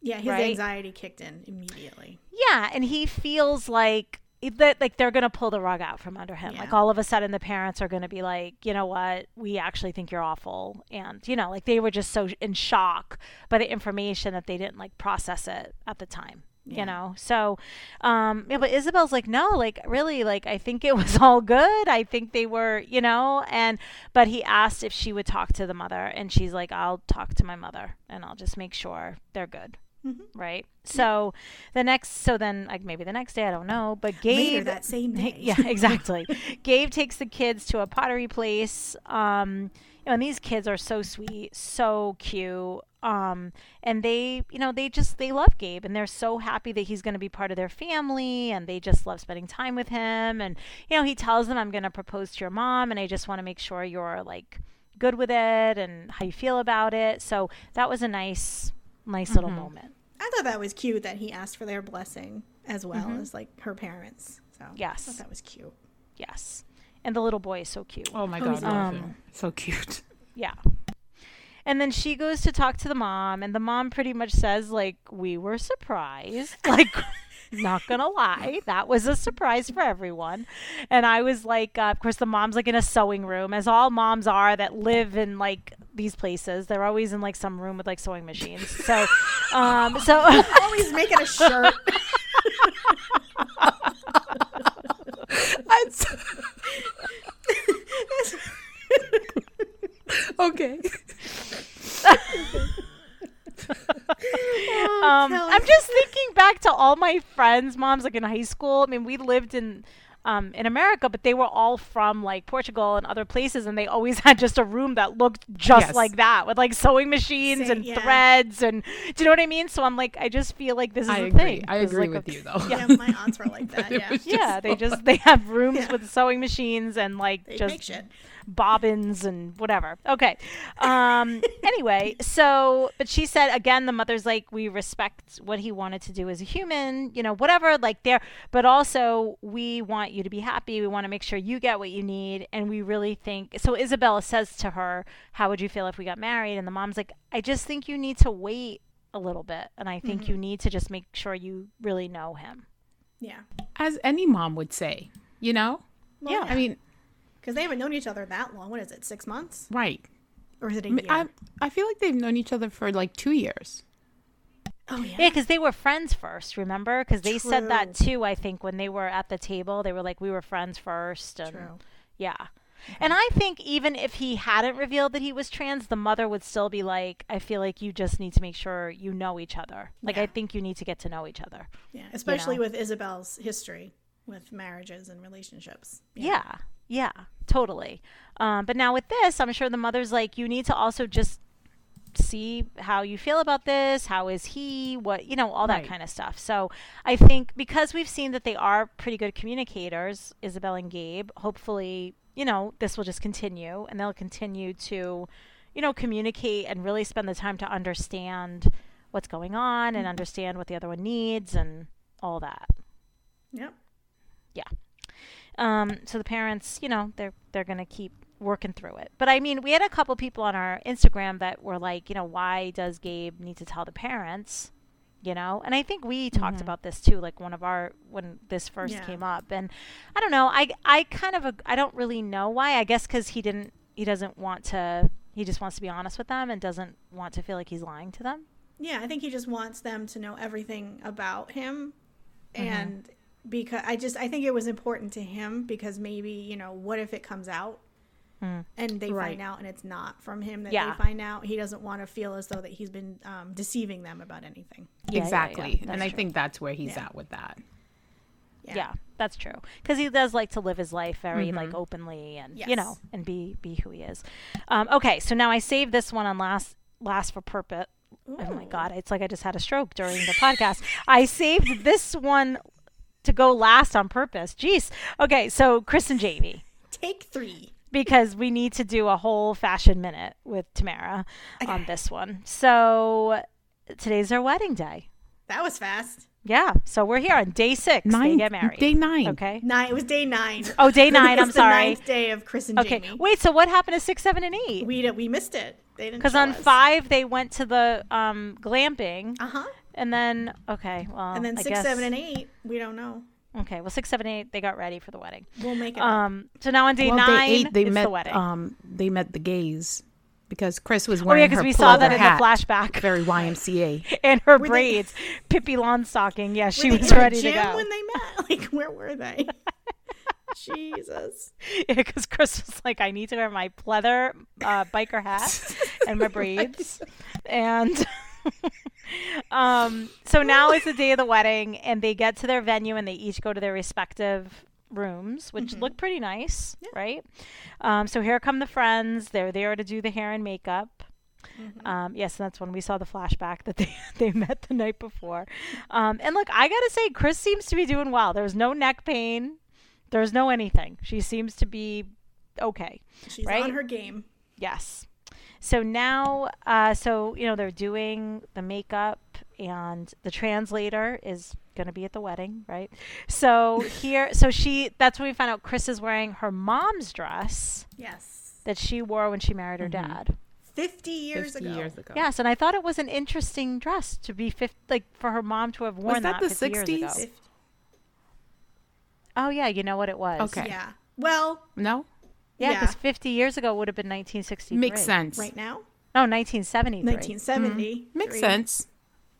Yeah, his Right? anxiety kicked in immediately. yeah and he feels like that like they're gonna pull the rug out from under him. Like all of a sudden the parents are gonna be like you know what? We actually think you're awful. And you know like they were just so in shock by the information that they didn't like process it at the time Yeah. You know, so um, yeah, but Isabel's like, no, like really, like I think it was all good. I think they were, you know, and but he asked if she would talk to the mother, and she's like, I'll talk to my mother, and I'll just make sure they're good, Mm-hmm. right? So the next, so then like maybe the next day, I don't know, but Gabe Later that same day. yeah, exactly. Gabe takes the kids to a pottery place. Um, and these kids are so sweet, so cute. Um, and they, you know, they just they love Gabe, and they're so happy that he's going to be part of their family, and they just love spending time with him. And you know, he tells them, "I'm going to propose to your mom, and I just want to make sure you're like good with it and how you feel about it." So that was a nice, nice little moment. I thought that was cute that he asked for their blessing as well mm-hmm. as like her parents. So I Yes. thought that was cute. Yes, and the little boy is so cute. Oh my Oh, god, he's I awesome. So cute. Yeah. And then she goes to talk to the mom, and the mom pretty much says, like, we were surprised. Like, not gonna lie, that was a surprise for everyone. And I was like, uh, of course, the mom's like in a sewing room, as all moms are that live in like these places. They're always in like some room with like sewing machines. So, um, so Always making a shirt. I'm so- um, I'm just thinking back to all my friends' moms, like in high school. I mean, we lived in um, in America, but they were all from like Portugal and other places, and they always had just a room that looked just Yes. like that, with like sewing machines Same, and yeah. threads, and do you know what I mean? So I'm like, I just feel like this is I a agree. thing. I It's agree like a- with you though. yeah, my aunts were like that. It Yeah. was Yeah, they so just they have rooms Yeah. with sewing machines and like They just make shit. Bobbins and whatever. Okay. Um anyway, so but she said again the mother's like we respect what he wanted to do as a human, you know, whatever like there but also we want you to be happy. We want to make sure you get what you need and we really think so Isabella says to her, "How would you feel if we got married?" and the mom's like, "I just think you need to wait a little bit and I think you need to just make sure you really know him." Yeah. As any mom would say, you know? Well, Yeah. I mean, because they haven't known each other that long. What is it? Six months? right. Or is it a I, mean, year? I, I feel like they've known each other for like two years. oh yeah. Yeah, because they were friends first, remember? Because they said that too, I think, when they were at the table. They were like, we were friends first. And True. Yeah. And I think even if he hadn't revealed that he was trans, the mother would still be like, I feel like you just need to make sure you know each other. Like, Yeah. I think you need to get to know each other. Yeah. Especially know? with Isabel's history with marriages and relationships. Yeah. Yeah, totally. Um, but now with this, I'm sure the mother's like, you need to also just see how you feel about this. How is he? What, you know, all that Right. kind of stuff. So I think because we've seen that they are pretty good communicators, Isabel and Gabe, hopefully, you know, this will just continue and they'll continue to, you know, communicate and really spend the time to understand what's going on and understand what the other one needs and all that. Yep. Um, so the parents, you know, they're they're gonna keep working through it. But I mean, we had a couple people on our Instagram that were like, you know, why does Gabe need to tell the parents? You know, and I think we talked about this too, like one of our when this first Yeah. came up, and I don't know, I I kind of I don't really know why. I guess because he didn't, he doesn't want to, he just wants to be honest with them and doesn't want to feel like he's lying to them. Yeah, I think he just wants them to know everything about him. Mm-hmm. And because I just I think it was important to him because maybe, you know, what if it comes out and they Right. find out and it's not from him that Mm. Yeah. they find out. He doesn't want to feel as though that he's been um, deceiving them about anything. Yeah, yeah, yeah, exactly. and that's I true. think that's where he's Yeah. at with that. Yeah, that's true. Because he does like to live his life very like openly and you know and be be who he is. Um, okay, so now I saved this one on last last for purpose. Oh my god, it's like I just had a stroke during the podcast. I saved this one to go last on purpose. Jeez. Okay, so Chris and Jamie Take three. because we need to do a whole fashion minute with Tamara on this one. So today's our wedding day. That was fast. Yeah, so we're here on day six. they get married. Day nine. Okay. Nine. It was day nine. Oh, day nine. I'm It's the sorry. ninth day of Chris and Okay. Jamie. Wait. So what happened to six, seven, and eight? We we missed it. They didn't. Because on us. five they went to the um, glamping, Uh huh. And then okay, well, And then I six, guess, seven, and eight. We don't know. Okay, well, six, seven, eight they got ready for the wedding. We'll make it. up. Um. So now on day Well, nine, day eight, they it's met. the wedding. Um, they met the gays. because Chris was wearing. Oh yeah, because we saw that in the flashback. very YMCA. and her Were they- braids, Pippi Longstocking. Yeah, she was ready to go. when they met. Like, where were they? Jesus. Yeah, because Chris was like, I need to wear my pleather uh, biker hat and my braids. And um, so now it's the day of the wedding, and they get to their venue and they each go to their respective rooms, which Mm-hmm. look pretty nice, right? Um, so here come the friends. They're there to do the hair and makeup. Mm-hmm. Um, yes, and that's when we saw the flashback that they, they met the night before. Um, and look, I gotta say, Chris seems to be doing well. There's no neck pain. There's no anything. She seems to be okay. She's Right? on her game. Yes. So now, uh, so you know they're doing the makeup, and the translator is going to be at the wedding, right? So here, so she. That's when we find out Chris is wearing her mom's dress Yes. that she wore when she married her dad. 50 years 50 ago. years ago. Yes, and I thought it was an interesting dress to be 50, like for her mom to have worn was that the 50 years ago. 60s? 50 Oh yeah, you know what it was. Okay. Yeah. Well, No, Yeah, Yeah. because 50 years ago would have been 1963. makes sense. right now, No, 1973. 1970. Makes sense.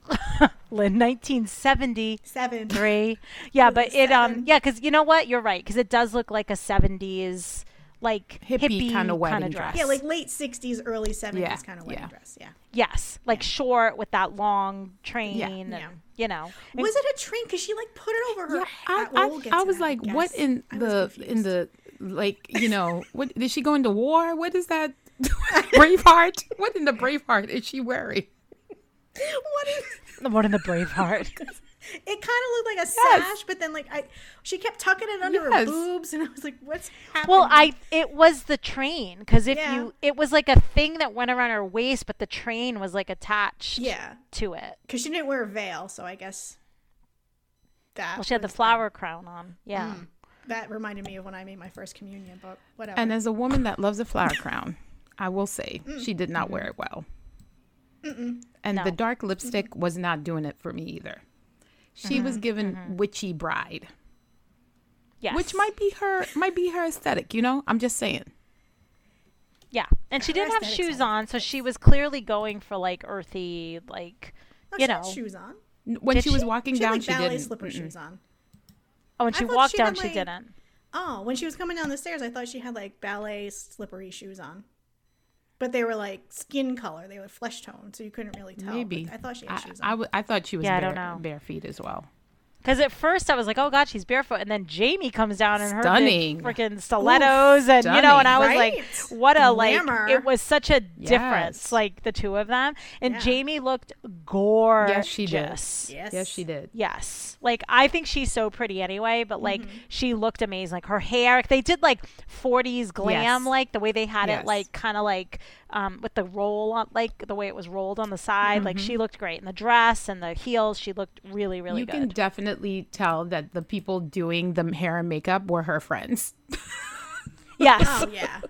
Lynn, 1973. Seven. Yeah, but it it um yeah, because you know what, you're right, because it does look like a 70s like Hippie hippie, kinda wedding kinda dress. Yeah, like late 60s, early 70s Yeah, kind of wedding yeah. dress. Yeah. yes, like short with that long train and Yeah. you know. Was it a train? Because she like put it over her. Yeah, hat. I, Well, we'll I, I was that, like, what in I the in the like you know what did she go into war? What is that? Braveheart? What in the Braveheart is she wearing? what is? more in the Braveheart. It kind of looked like a sash, but then like I, she kept tucking it under Yes. her boobs, and I was like, what's happening? well, I it was the train because if Yeah. you it was like a thing that went around her waist, but the train was like attached yeah, to it. because she didn't wear a veil, so I guess that. Well, she had the was flower crown on. Yeah. Mm. That reminded me of when I made my first communion, but whatever. And as a woman that loves a flower crown, I will say Mm. she did not wear it well. And No. the dark lipstick was not doing it for me either. She Mm-hmm. was given witchy bride, Yes. which might be her might be her aesthetic. You know, I'm just saying. Yeah, and she Her didn't have shoes all on, so she was clearly going for like earthy, like No, you she know. had shoes on. When Did she was walking She had down, like she ballet didn't. slipper Mm-mm. shoes on. Oh, when she walked she down, had, she like- didn't. Oh, when she was coming down the stairs, I thought she had like ballet slippery shoes on. But they were like skin color; they were flesh tone, so you couldn't really tell. Maybe I thought she had I, shoes on. w- I thought she was Yeah, I don't know. bare feet as well. Because at first I was like, "Oh God, she's barefoot," and then Jamie comes down in her freaking stilettos, and you know, and I was Right? like, "What a like!" Glamour. It was such a difference, Yes. like the two of them, and Yeah. Jamie looked gorgeous. Yes, she did. yes, Yes, she did. Yes. Like I think she's so pretty anyway, but like Mm-hmm. she looked amazing. Like her hair, they did like 40s glam Yes. like the way they had Yes. it like kind of like um with the roll on like the way it was rolled on the side. Like she looked great in the dress and the heels. She looked really really Mm-hmm. you good. can definitely tell that the people doing the hair and makeup were her friends. yes. Oh yeah.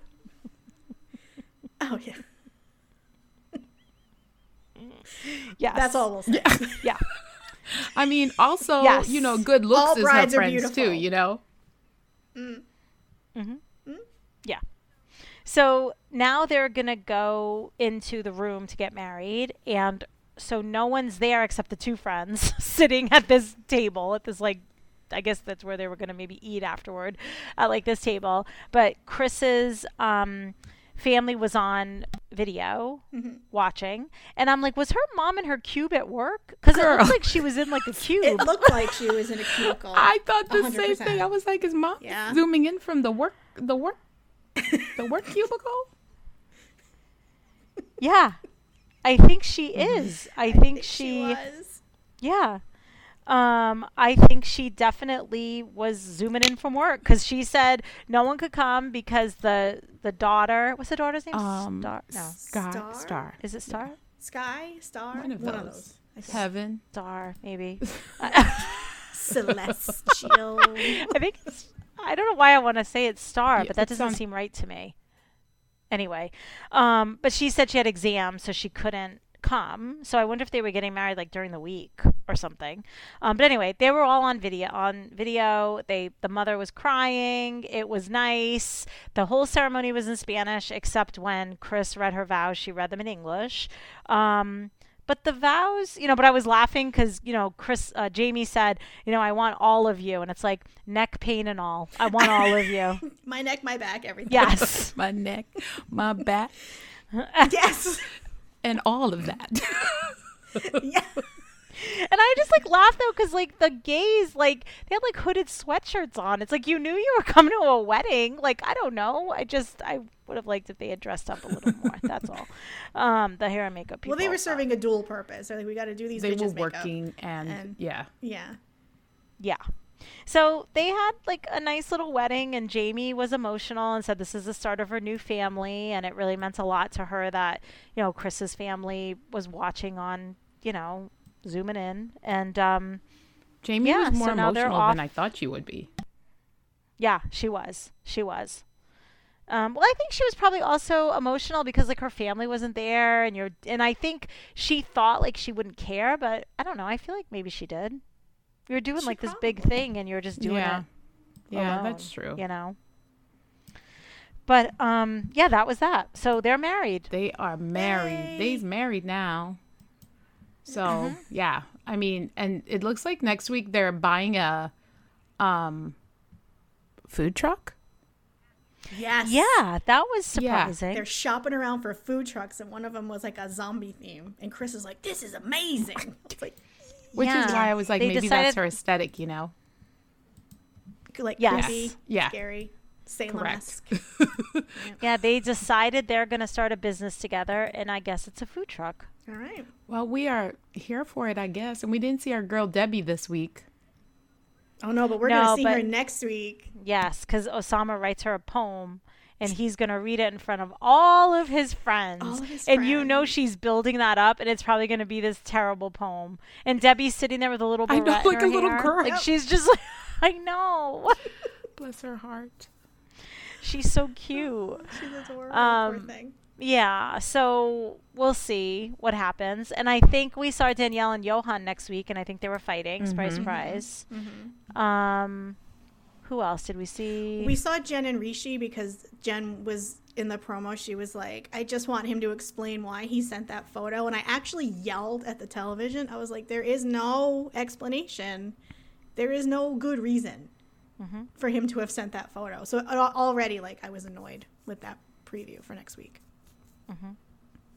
oh yeah. yes. That's all we'll say. Yeah. I mean, also, Yes. you know, good looks All is her brides are friends too. You know, Hmm. Yeah. So now they're going to go into the room to get married. And so no one's there except the two friends sitting at this table, at this, like, I guess that's where they were going to maybe eat afterward, at like this table. But Chris's um, family was on video watching. And I'm like, was her mom in her cube at work? Because it Girl. looks like she was in like a cube. It looked like she was in a cubicle. I thought the same 100%. thing. I was like, is mom Yeah. zooming in from the work, the work, the work cubicle? yeah. I think she is. I think she was. Yeah. Um, I think she definitely was zooming in from work because she said no one could come because the the daughter what's the daughter's name? Um, Star? No, Star, Star? star, is it Star? Sky, star, one of those. Heaven. Star, maybe. celestial. I think it's, I don't know why I want to say it's Star, Yeah, but that doesn't sounds- seem right to me. Anyway, um, but she said she had exams, so she couldn't come. So I wonder if they were getting married like during the week or something. Um, but anyway, they were all on video. On video, they the mother was crying. It was nice. The whole ceremony was in Spanish, except when Chris read her vows, she read them in English. Um, but the vows, you know, but I was laughing because, you know, Chris, uh, Jamie said, you know, I want all of you. And it's like neck pain and all. I want all of you. My neck, my back, everything. Yes. my neck, my back, yes. and all of that. Yeah. And I just like laughed though because like the gays, like they had like hooded sweatshirts on. It's like you knew you were coming to a wedding. Like, I don't know. I just, I would have liked if they had dressed up a little more. That's all. Um, the hair and makeup people. Well, they were but- serving a dual purpose. They're like, we got to do these they bitches were makeup. working, and, and- yeah, Yeah. Yeah. So they had like a nice little wedding, and Jamie was emotional and said this is the start of her new family, and it really meant a lot to her that you know Chris's family was watching on you know zooming in, and um, Jamie Yeah, was more so now they're emotional than I thought she would be. yeah, she was, she was. Um, well, I think she was probably also emotional because like her family wasn't there, and you're, and I think she thought like she wouldn't care, but I don't know. I feel like maybe she did. You're doing She like this big thing, and you're just doing yeah, it yeah, alone, that's true. You know. But um, yeah, that was that. So they're married. They are married. Yay. They's married now. So yeah, I mean, and it looks like next week they're buying a um food truck. Yes. Yeah, that was Yeah. surprising. They're shopping around for food trucks, and one of them was like a zombie theme. And Chris is like, "This is amazing." Like, Which is why I was like, They maybe that's her aesthetic, you know? like Yes. creepy, Yeah. scary, Salem-esque. yeah, they decided they're going to start a business together, and I guess it's a food truck. All right. Well, we are here for it, I guess. And we didn't see our girl Debbie this week. Oh no, but we're No, gonna see her next week. Yes, because Oussama writes her a poem. And he's gonna read it in front of all of his friends, All of his and you know she's building that up, and it's probably gonna be this terrible poem. And Debbie's sitting there with a little I know, in like her a little hair. girl. Like she's just like, I know, Bless her heart. she's so cute. She's adorable. Um, poor thing. Yeah, so we'll see what happens. And I think we saw Daniele and Yohan next week, and I think they were fighting. Surprise, surprise. Um, who else did we see? We saw Jen and Rishi because Jen was in the promo. She was like, I just want him to explain why he sent that photo. And I actually yelled at the television. I was like, there is no explanation. There is no good reason Mm-hmm. for him to have sent that photo. So already, like, I was annoyed with that preview for next week. Mm-hmm.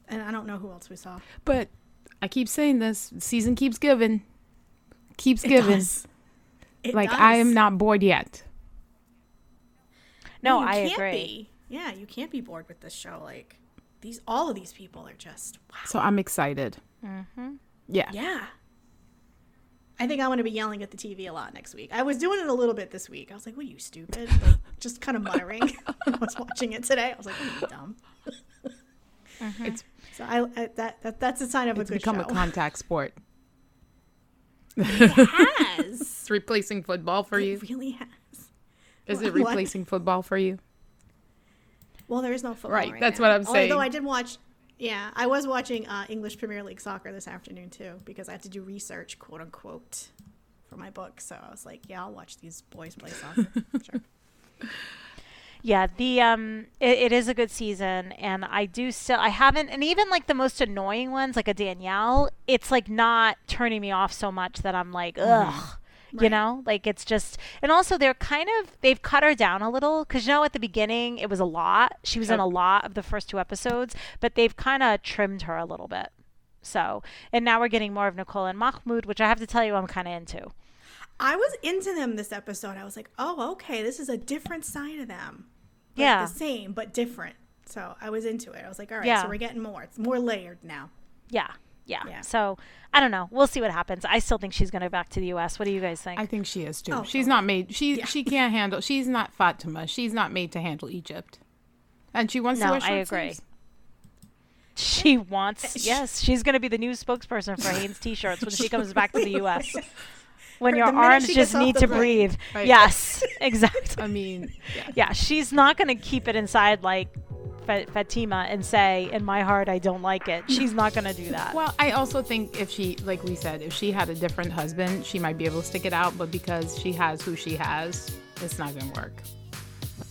And I don't know who else we saw. But I keep saying this season keeps giving. Keeps It giving. does. It Like, I am not bored yet. no, you I can't agree. Be. Yeah, you can't be bored with this show. Like these, all of these people are just wow. So I'm excited. Mm-hmm. Yeah. Yeah. I think I'm going to be yelling at the TV a lot next week. I was doing it a little bit this week. I was like, "What are you stupid?" Like, just kind of muttering. I was watching it today. I was like, "What are you dumb?" It's, So I, I that, that that's a sign of a it's good become show. a contact sport. it has. It's replacing football for you. It really has. Is it What? replacing football for you? Well, there is no football. Right, Right, that's now. what I'm saying. Although I did watch, yeah, I was watching uh, English Premier League soccer this afternoon too because I had to do research, quote unquote, for my book. So I was like, yeah, I'll watch these boys play soccer. sure. Yeah, the um, it, it is a good season, and I do still I haven't, and even like the most annoying ones, like a Daniele, it's like not turning me off so much that I'm like, ugh. You Right. know, like it's just, and also they're kind of they've cut her down a little because you know at the beginning it was a lot. She was in a lot of the first two episodes, but they've kind of trimmed her a little bit. So, and now we're getting more of Nicole and Mahmoud, which I have to tell you, I'm kind of into. I was into them this episode. I was like, oh, okay, this is a different side of them. Like, Yeah. the same but different. So I was into it. I was like, all right, Yeah. so we're getting more. It's more layered now. Yeah, yeah. Yeah. So I don't know. We'll see what happens. I still think she's going to go back to the U.S. What do you guys think? I think she is too. Oh, she's okay. not made. She Yeah. she can't handle. She's not Fatima. She's not made to handle Egypt, and she wants to No, wear short I agree. sleeves. She wants, yes, she's going to be the new spokesperson for Hanes t-shirts when she comes back to the U.S. When your arms just need to breathe. Right. Yes, exactly. I mean, yeah. Yeah, she's not going to keep it inside like Fa- Fatima and say, "In my heart, I don't like it." She's not gonna do that. Well, I also think if she, like we said, if she had a different husband, she might be able to stick it out. But because she has who she has, it's not gonna work.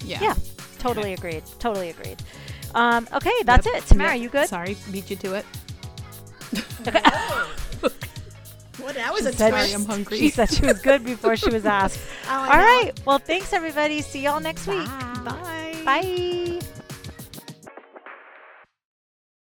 Yeah. yeah, totally agreed. Totally agreed. Um, okay, that's Yep. it. Tamara, Yep. you good? Sorry, beat you to it. What? That was a said- twist. Sorry, I'm hungry. She said she was good before she was asked. Oh, I All know. right. Well, thanks everybody. See y'all next week. Bye. Bye.